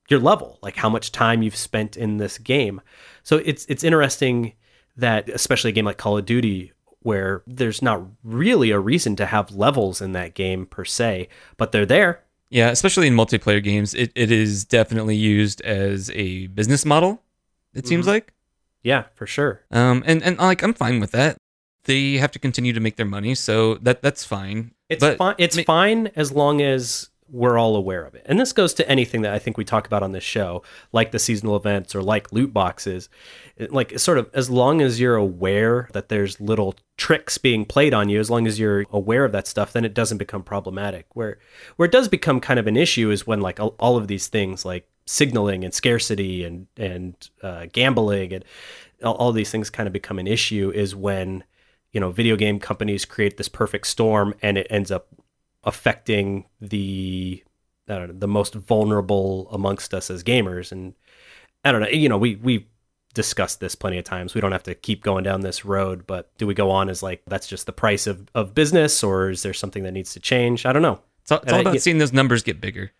your level, like how much time you've spent in this game. So it's it's interesting that especially a game like Call of Duty where there's not really a reason to have levels in that game per se, but they're there. Yeah, especially in multiplayer games, it, it is definitely used as a business model, it seems Mhm. like. Yeah, for sure. Um, and, and like I'm fine with that. They have to continue to make their money, so that that's fine. It's But fine. It's ma- fine as long as we're all aware of it. And this goes to anything that I think we talk about on this show, like the seasonal events or like loot boxes. Like sort of as long as you're aware that there's little tricks being played on you, as long as you're aware of that stuff, then it doesn't become problematic. Where where it does become kind of an issue is when like all of these things like signaling and scarcity and and uh, gambling and all, all these things kind of become an issue is when you know video game companies create this perfect storm and it ends up affecting the I don't know, the most vulnerable amongst us as gamers and I don't know you know we we discussed this plenty of times we don't have to keep going down this road but do we go on as like that's just the price of, of business or is there something that needs to change I don't know It's all, it's all about yeah. seeing those numbers get bigger.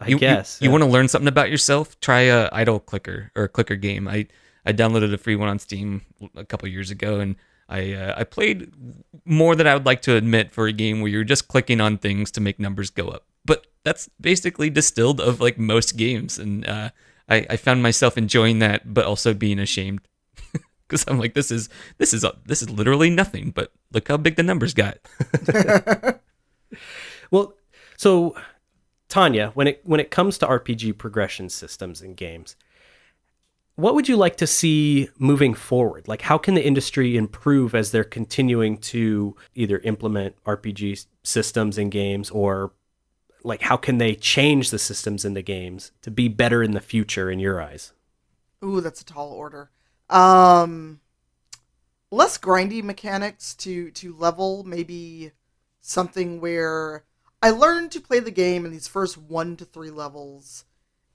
I you, guess you, yeah. want to learn something about yourself? Try a idle clicker or a clicker game. I I downloaded a free one on Steam a couple years ago, and I uh, I played more than I would like to admit for a game where you're just clicking on things to make numbers go up. But that's basically distilled of like most games, and uh, I I found myself enjoying that, but also being ashamed because I'm like this is this is this is literally nothing. But look how big the numbers got. Well, so Tanya, when it when it comes to RPG progression systems in games, what would you like to see moving forward? Like how can the industry improve as they're continuing to either implement RPG systems in games or like how can they change the systems in the games to be better in the future in your eyes? Ooh, that's a tall order. Um, less grindy mechanics to to level. Maybe something where I learned to play the game in these first one to three levels,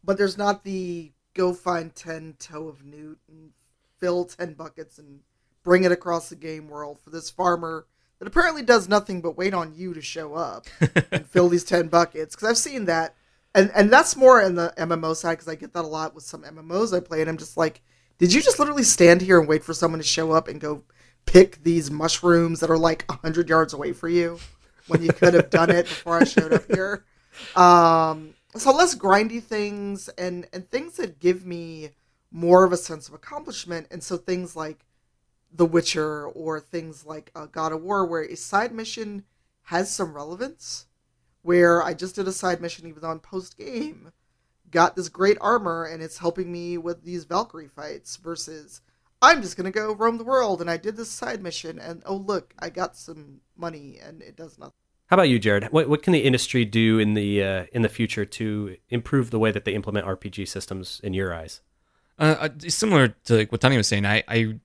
but there's not the go find ten toe of newt and fill ten buckets and bring it across the game world for this farmer that apparently does nothing but wait on you to show up and fill these 10 buckets. Because i've seen that. And and that's more in the mmo side because i get that a lot with some mmos i play and i'm just like did you just literally stand here and wait for someone to show up and go pick these mushrooms that are like 100 yards away for you when you could have done it before i showed up here? Um so less grindy things and and things that give me more of a sense of accomplishment and so things like the Witcher or things like uh, God of War, where a side mission has some relevance. Where I just did a side mission, even I'm post game, got this great armor and it's helping me with these Valkyrie fights. Versus I'm just gonna go roam the world, and I did this side mission, and oh look, I got some money, and it does nothing. How about you, Jared? What what can the industry do in the uh, in the future to improve the way that they implement RPG systems in your eyes? Uh, similar to like what Tony was saying, I, I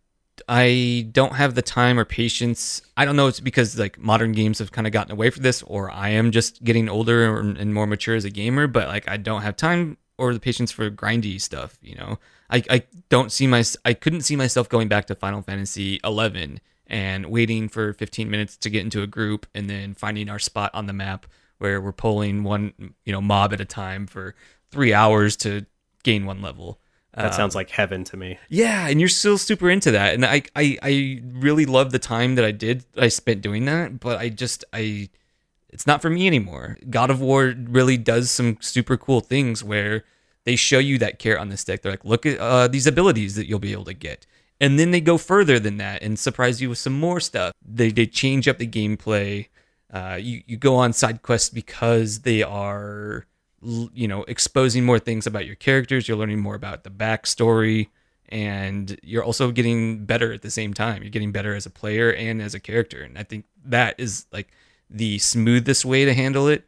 I don't have the time or patience. I don't know. It's because like modern games have kind of gotten away from this, or I am just getting older and more mature as a gamer. But like, I don't have time or the patience for grindy stuff. You know, I, I don't see my I couldn't see myself going back to Final Fantasy 11 and waiting for 15 minutes to get into a group and then finding our spot on the map where we're pulling one you know mob at a time for three hours to gain one level. That um, sounds like heaven to me. Yeah, and you're still super into that, and I, I, I really love the time that I did I spent doing that. But I just I, it's not for me anymore. God of War really does some super cool things where they show you that carrot on the stick. They're like, look at uh, these abilities that you'll be able to get, and then they go further than that and surprise you with some more stuff. They they change up the gameplay. Uh, you you go on side quests because they are you know exposing more things about your characters you're learning more about the backstory and you're also getting better at the same time you're getting better as a player and as a character and i think that is like the smoothest way to handle it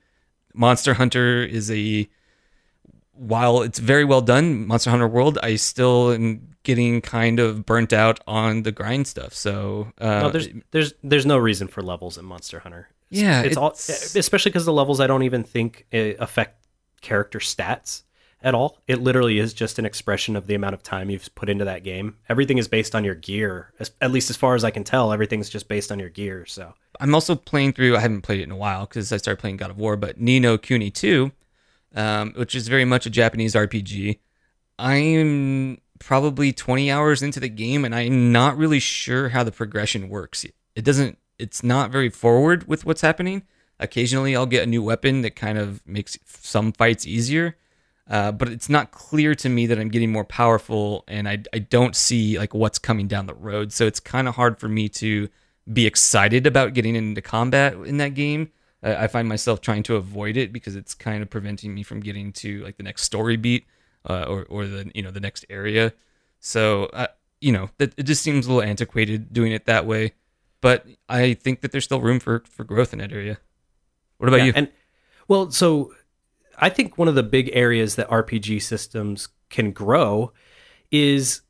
monster hunter is a while it's very well done monster hunter world i still am getting kind of burnt out on the grind stuff so uh, no, there's there's there's no reason for levels in monster hunter yeah it's, it's all especially because the levels i don't even think eh, affect character stats at all. It literally is just an expression of the amount of time you've put into that game. Everything is based on your gear. At least as far as I can tell, everything's just based on your gear. So I'm also playing through. I haven't played it in a while because I started playing God of War, but Ni no Kuni 2, um, which is very much a Japanese RPG. I'm probably 20 hours into the game, and I'm not really sure how the progression works. It doesn't. It's not very forward with what's happening. Occasionally, I'll get a new weapon that kind of makes some fights easier. Uh, but it's not clear to me that I'm getting more powerful, and I, I don't see like what's coming down the road. So it's kind of hard for me to be excited about getting into combat in that game. Uh, I find myself trying to avoid it because it's kind of preventing me from getting to like the next story beat uh, or or the you know the next area. So uh, you know that it just seems a little antiquated doing it that way. But I think that there's still room for for growth in that area. What about yeah, you? And well, so I think one of the big areas that RPG systems can grow is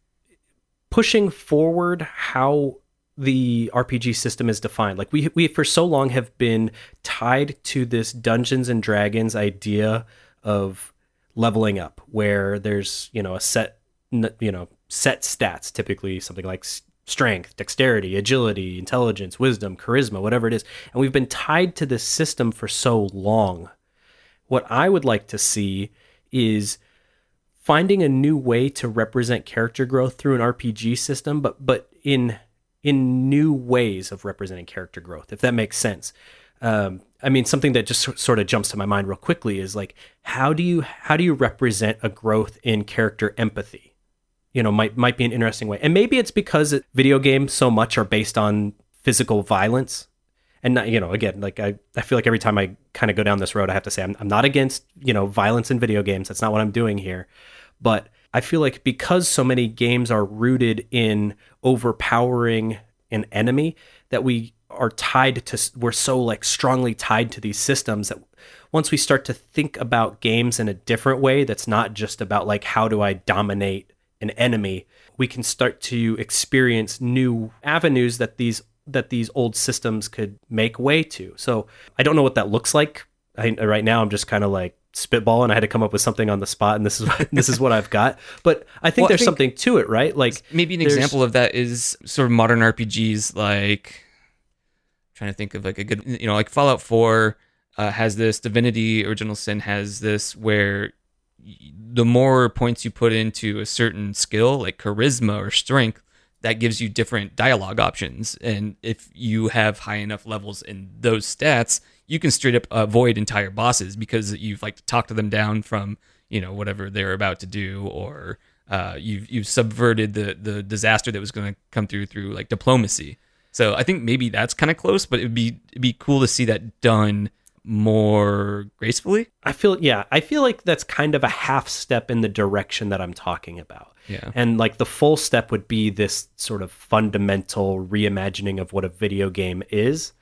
pushing forward how the RPG system is defined. Like we we for so long have been tied to this Dungeons and Dragons idea of leveling up where there's, you know, a set you know, set stats, typically something like strength, dexterity, agility, intelligence, wisdom, charisma, whatever it is. And we've been tied to this system for so long. What I would like to see is finding a new way to represent character growth through an RPG system, but but in in new ways of representing character growth, if that makes sense. Um, I mean, something that just sort of jumps to my mind real quickly is like, how do you how do you represent a growth in character empathy? you know might might be an interesting way. And maybe it's because video games so much are based on physical violence. And not, you know, again, like I, I feel like every time I kind of go down this road, I have to say I'm, I'm not against you know violence in video games. That's not what I'm doing here. But I feel like because so many games are rooted in overpowering an enemy, that we are tied to we're so like strongly tied to these systems that once we start to think about games in a different way that's not just about like how do I dominate an enemy, we can start to experience new avenues that these that these old systems could make way to. So I don't know what that looks like. I, right now, I'm just kind of like spitballing. I had to come up with something on the spot, and this is this is what I've got. But I think well, there's I think something to it, right? Like maybe an example of that is sort of modern RPGs, like trying to think of like a good, you know, like Fallout Four uh, has this, Divinity Original Sin has this, where the more points you put into a certain skill, like charisma or strength, that gives you different dialogue options. And if you have high enough levels in those stats, you can straight up avoid entire bosses because you've like talked to them down from you know whatever they're about to do, or uh, you've you've subverted the the disaster that was going to come through through like diplomacy. So I think maybe that's kind of close, but it'd be it'd be cool to see that done more gracefully. I feel yeah, I feel like that's kind of a half step in the direction that I'm talking about. Yeah. And like the full step would be this sort of fundamental reimagining of what a video game is.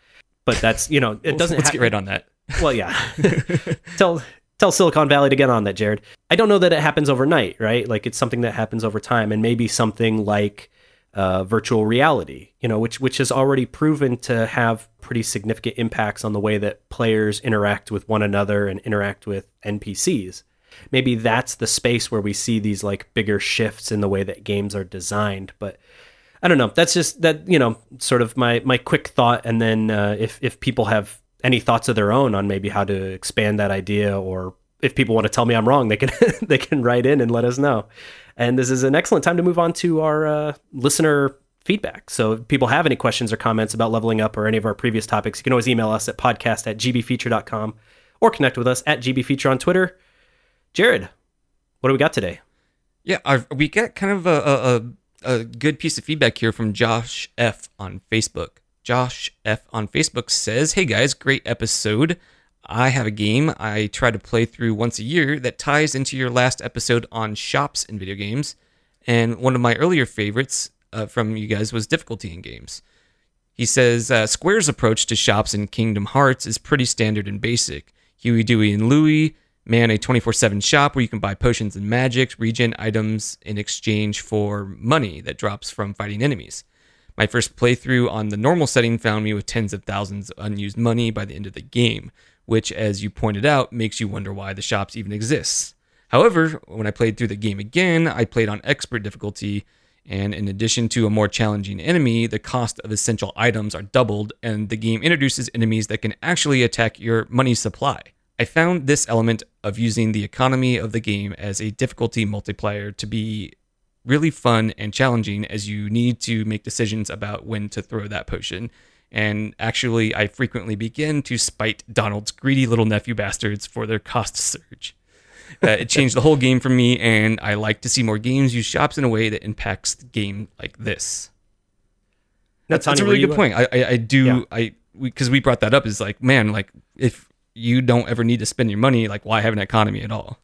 But that's, you know, it doesn't Let's ha- get right on that. Well, yeah. tell tell Silicon Valley to get on that, Jared. I don't know that it happens overnight, right? Like it's something that happens over time, and maybe something like uh, virtual reality, you know, which which has already proven to have pretty significant impacts on the way that players interact with one another and interact with NPCs. Maybe that's the space where we see these like bigger shifts in the way that games are designed, but. I don't know. That's just that you know, sort of my my quick thought, and then uh, if if people have any thoughts of their own on maybe how to expand that idea or if people want to tell me I'm wrong, they can they can write in and let us know. And this is an excellent time to move on to our uh, listener feedback. So if people have any questions or comments about leveling up or any of our previous topics, you can always email us at podcast at gbfeature.com or connect with us at gbfeature on Twitter. Jared, what do we got today? Yeah, we got kind of a, a, a good piece of feedback here from Josh F on Facebook. Josh F on Facebook says, Hey guys, great episode. I have a game I try to play through once a year that ties into your last episode on shops in video games. And one of my earlier favorites uh, from you guys was difficulty in games. He says uh, Square's approach to shops in Kingdom Hearts is pretty standard and basic. Huey, Dewey, and Louie man a 24 7 shop where you can buy potions and magic regen items in exchange for money that drops from fighting enemies. My first playthrough on the normal setting found me with tens of thousands of unused money by the end of the game, which, as you pointed out, makes you wonder why the shops even exist. However, when I played through the game again, I played on expert difficulty, and in addition to a more challenging enemy, the cost of essential items are doubled, and the game introduces enemies that can actually attack your money supply. I found this element of using the economy of the game as a difficulty multiplier to be really fun and challenging as you need to make decisions about when to throw that potion. And actually, I frequently begin to spite Donald's greedy little nephew bastards for their cost surge. Uh, it changed the whole game for me, and I like to see more games use shops in a way that impacts the game like this. That's, that's a really good point. I, I, I do yeah. I because we, we brought that up is like man like if you don't ever need to spend your money like why have an economy at all.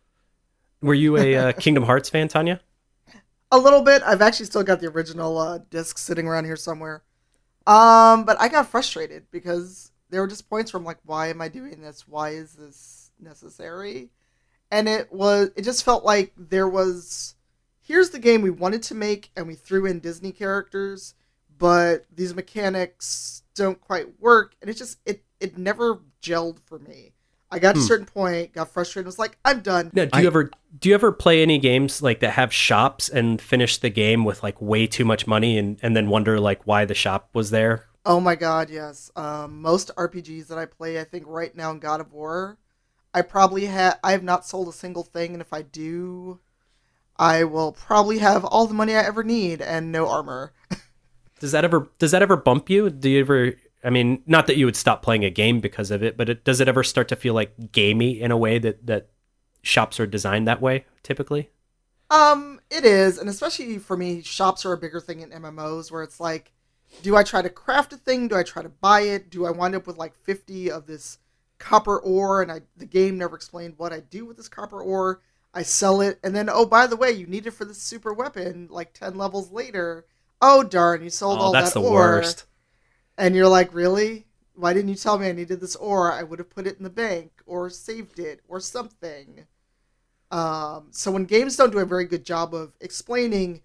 Were you a uh, Kingdom Hearts fan, Tanya? A little bit. I've actually still got the original uh, disc sitting around here somewhere. Um, but I got frustrated because there were just points where I'm like, why am I doing this? Why is this necessary? And it was, it just felt like there was, here's the game we wanted to make, and we threw in Disney characters, but these mechanics don't quite work, and it just, it, it never gelled for me. I got to a certain point, got frustrated, was like, I'm done. Now, do I- you ever do you ever play any games like that have shops and finish the game with like way too much money and, and then wonder like why the shop was there? Oh my god, yes. Um, most RPGs that I play, I think right now in God of War, I probably have I have not sold a single thing, and if I do, I will probably have all the money I ever need and no armor. Does that ever does that ever bump you? Do you ever I mean, not that you would stop playing a game because of it, but it, does it ever start to feel like gamey in a way that that shops are designed that way typically? Um, it is, and especially for me, shops are a bigger thing in MMOs where it's like, do I try to craft a thing? Do I try to buy it? Do I wind up with like fifty of this copper ore, and I the game never explained what I do with this copper ore? I sell it, and then oh by the way, you need it for this super weapon. Like ten levels later, oh darn, you sold Oh, all that's that the ore. worst. And you're like, really? Why didn't you tell me I needed this ore? I would have put it in the bank or saved it or something. Um, so when games don't do a very good job of explaining,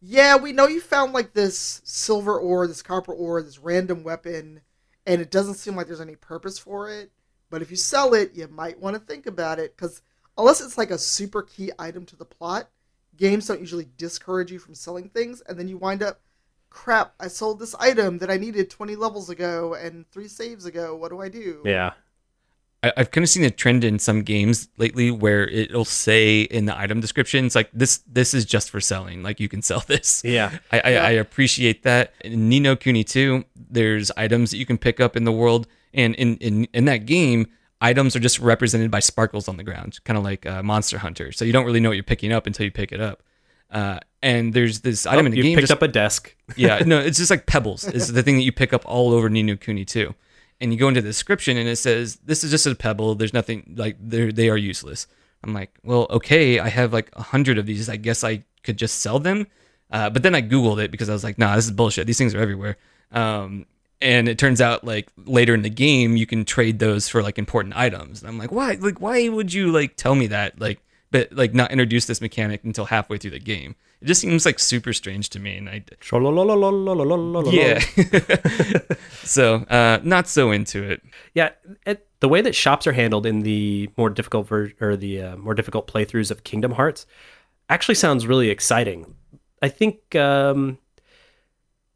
yeah, we know you found like this silver ore, this copper ore, this random weapon, and it doesn't seem like there's any purpose for it. But if you sell it, you might want to think about it because unless it's like a super key item to the plot, games don't usually discourage you from selling things, and then you wind up crap, I sold this item that I needed 20 levels ago and three saves ago. What do I do? Yeah. I, I've kind of seen a trend in some games lately where it'll say in the item descriptions like this this is just for selling. Like you can sell this. Yeah. I, I, I appreciate that. In Ni no Kuni 2, there's items that you can pick up in the world, and in in, in that game, items are just represented by sparkles on the ground, kind of like uh, Monster Hunter. So you don't really know what you're picking up until you pick it up. Uh, and there's this item Oh, in the you game. picked just- up a desk. yeah, no, it's just like pebbles is the thing that you pick up all over Ni no Kuni too. and you go into the description and it says this is just a pebble. There's nothing like they they are useless. I'm like, well, okay, I have like a hundred of these. I guess I could just sell them. Uh, but then I googled it because I was like, nah, this is bullshit. These things are everywhere. Um, and it turns out like later in the game you can trade those for like important items. And I'm like, why? Like, why would you like tell me that? Like, but like not introduce this mechanic until halfway through the game. It just seems like super strange to me, and I yeah. so uh, not so into it. Yeah, it, the way that shops are handled in the more difficult ver- or the uh, more difficult playthroughs of Kingdom Hearts actually sounds really exciting. I think um,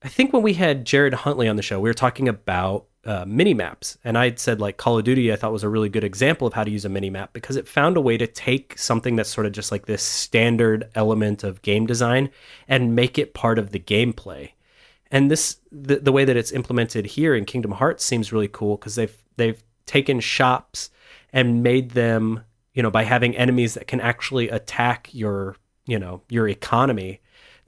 I think when we had Jared Huntley on the show, we were talking about uh, mini maps, and I'd said like Call of Duty. I thought was a really good example of how to use a mini map because it found a way to take something that's sort of just like this standard element of game design and make it part of the gameplay. And this the, the way that it's implemented here in Kingdom Hearts seems really cool because they've they've taken shops and made them you know by having enemies that can actually attack your you know your economy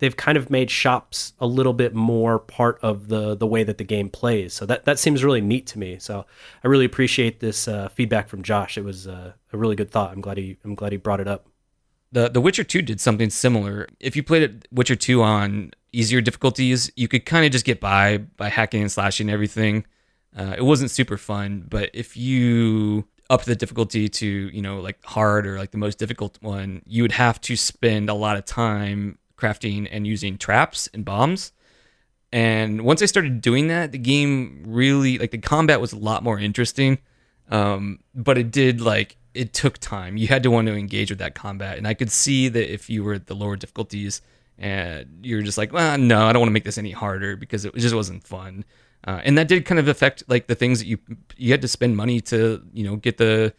they've kind of made shops a little bit more part of the the way that the game plays. So that that seems really neat to me. So I really appreciate this uh, feedback from Josh. It was uh, a really good thought. I'm glad he I'm glad he brought it up. The The Witcher Two did something similar. If you played it, Witcher Two on easier difficulties, you could kind of just get by by hacking and slashing everything. Uh, it wasn't super fun, but if you up the difficulty to you know like hard or like the most difficult one, you would have to spend a lot of time crafting and using traps and bombs. And once I started doing that, the game really like the combat was a lot more interesting. Um, but it did like it took time. You had to want to engage with that combat, and I could see that if you were at the lower difficulties and you're just like, well, no, I don't want to make this any harder because it just wasn't fun. Uh, and that did kind of affect like the things that you you had to spend money to you know get the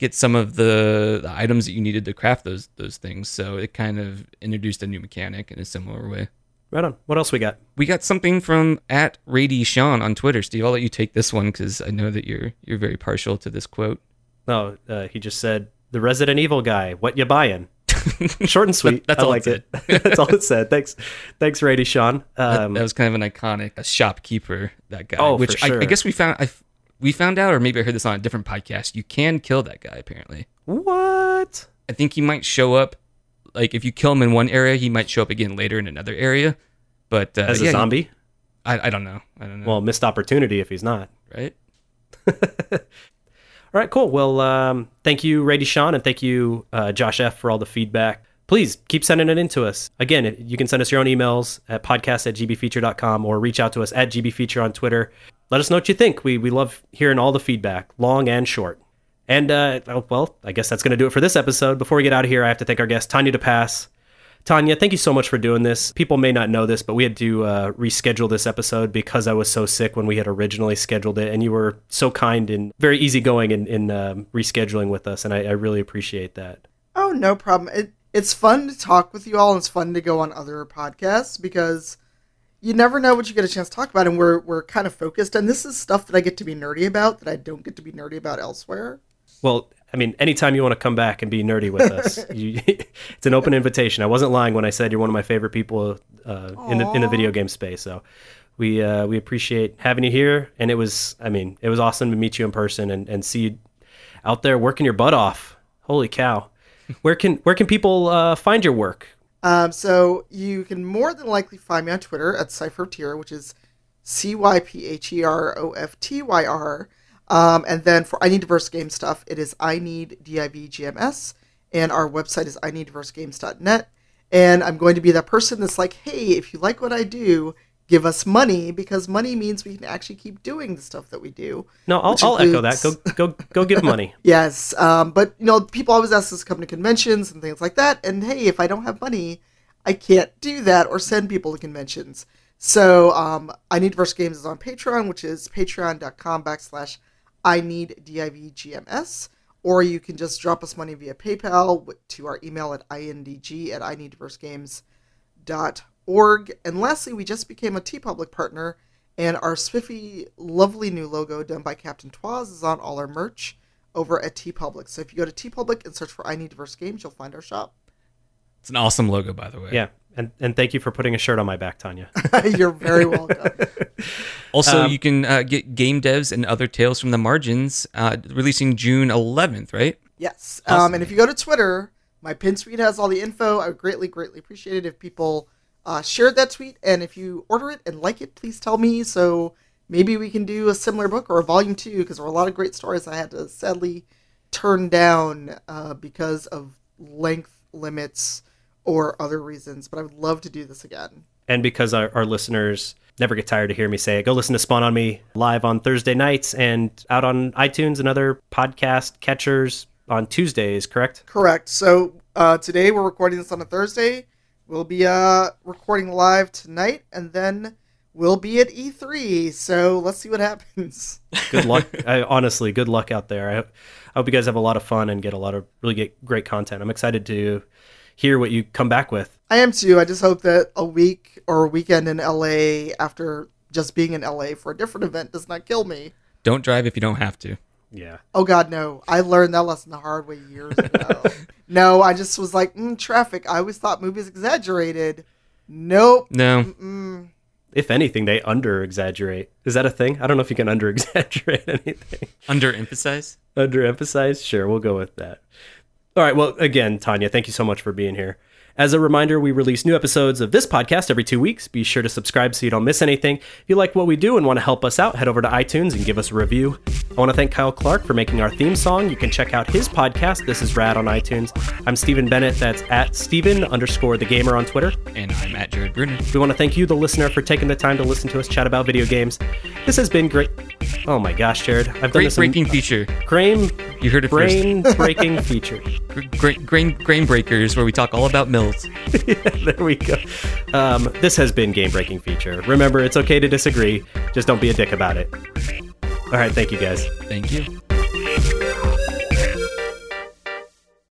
get some of the, the items that you needed to craft those those things. So it kind of introduced a new mechanic in a similar way. Right on. What else we got? We got something from at Rady Sean on Twitter. Steve, I'll let you take this one because I know that you're you're very partial to this quote. No, uh, he just said the Resident Evil guy. What you buying? Short and sweet. That's I all liked it it. That's all it said. Thanks, thanks, Rady Sean. That, Um, that was kind of an iconic a shopkeeper. That guy, Oh, for which I, sure. I guess we found. I, we found out, or maybe I heard this on a different podcast. You can kill that guy. Apparently, what? I think he might show up. Like if you kill him in one area, he might show up again later in another area. But uh, As a yeah, zombie? I, I don't know. I don't know. Well, missed opportunity if he's not. right? All right, cool. Well, um, thank you, Rady Sean, and thank you, uh, Josh F, for all the feedback. Please keep sending it in to us. Again, you can send us your own emails at podcast at gbfeature.com or reach out to us at gbfeature on Twitter. Let us know what you think. We, we love hearing all the feedback, long and short. And, uh, oh, well, I guess that's going to do it for this episode. Before we get out of here, I have to thank our guest, Tanya DePass. Tanya, thank you so much for doing this. People may not know this, but we had to uh, reschedule this episode because I was so sick when we had originally scheduled it, and you were so kind and very easygoing in, in um, rescheduling with us, and I, I really appreciate that. Oh, no problem. It, it's fun to talk with you all, and it's fun to go on other podcasts because you never know what you get a chance to talk about, and we're we're kind of focused. And this is stuff that I get to be nerdy about that I don't get to be nerdy about elsewhere. Well, I mean, anytime you want to come back and be nerdy with us, you, it's an open invitation. I wasn't lying when I said you're one of my favorite people uh, in the in the video game space. So we uh, we appreciate having you here, and it was I mean it was awesome to meet you in person and, and see you out there working your butt off. Holy cow! Where can where can people uh, find your work? Um, so you can more than likely find me on Twitter at cypheroftyr, which is C Y P H E R O F T Y R. Um, and then for I Need Diverse Game stuff, it is I Need DIVGMS, and our website is I Need Diverse Games.net. And I'm going to be that person that's like, hey, if you like what I do, give us money because money means we can actually keep doing the stuff that we do. No, I'll, I'll echo that. Go go go give money. Yes, um, but you know, people always ask us to come to conventions and things like that. And hey, if I don't have money, I can't do that or send people to conventions. So um, I need diverse games is on Patreon, which is patreon.com backslash I need divgms, or you can just drop us money via PayPal to our email at indg at I need diverse games dot org. And lastly, we just became a TeePublic partner, and our spiffy, lovely new logo done by Captain Twaz is on all our merch over at TeePublic. So if you go to TeePublic and search for I Need Diverse Games, you'll find our shop. It's an awesome logo, by the way. Yeah, And and thank you for putting a shirt on my back, Tanya. You're very welcome. Also, Um, you can uh, get Game Devs and Other Tales from the Margins uh, releasing June 11th, right? Yes. Um, and if you go to Twitter, my pin tweet has all the info. I would greatly, greatly appreciate it if people uh, shared that tweet. And if you order it and like it, please tell me. So maybe we can do a similar book or a volume two because there were a lot of great stories I had to sadly turn down uh, because of length limits or other reasons. But I would love to do this again. and because our, our listeners never get tired to hear me say it, go listen to Spawn on Me live on Thursday nights and out on iTunes and other podcast catchers on Tuesdays, correct? Correct. So uh, today we're recording this on a Thursday. We'll be uh, recording live tonight, and then we'll be at E3. So let's see what happens. Good luck. I, honestly, good luck out there. I, hope- I hope you guys have a lot of fun and get a lot of really get great content. I'm excited to hear what you come back with. I am too. I just hope that a week or a weekend in LA after just being in LA for a different event does not kill me. Don't drive if you don't have to. Yeah. Oh God, no! I learned that lesson the hard way years ago. no, I just was like, mm, traffic. I always thought movies exaggerated. Nope. No. Mm. If anything, they under exaggerate. Is that a thing? I don't know if you can under exaggerate anything. Underemphasize? Underemphasize? Sure, we'll go with that. All right. Well, again, Tanya, thank you so much for being here. As a reminder, we release new episodes of this podcast every two weeks. Be sure to subscribe so you don't miss anything. If you like what we do and want to help us out, head over to iTunes and give us a review. I want to thank Kyle Clark for making our theme song. You can check out his podcast, This is Rad, on iTunes. I'm Stephen Bennett. That's at Stephen underscore the gamer on Twitter. And I'm at Jared Bruner. We want to thank you, the listener, for taking the time to listen to us chat about video games. This has been great. Oh my gosh, Jared. I've done Great this breaking feature. grain You heard it first. brain breaking feature. Gr- Grain, grain, grain breakers, where we talk all about mills. there we go. Um, this has been game breaking feature. Remember, it's okay to disagree. Just don't be a dick about it. All right, thank you guys. Thank you.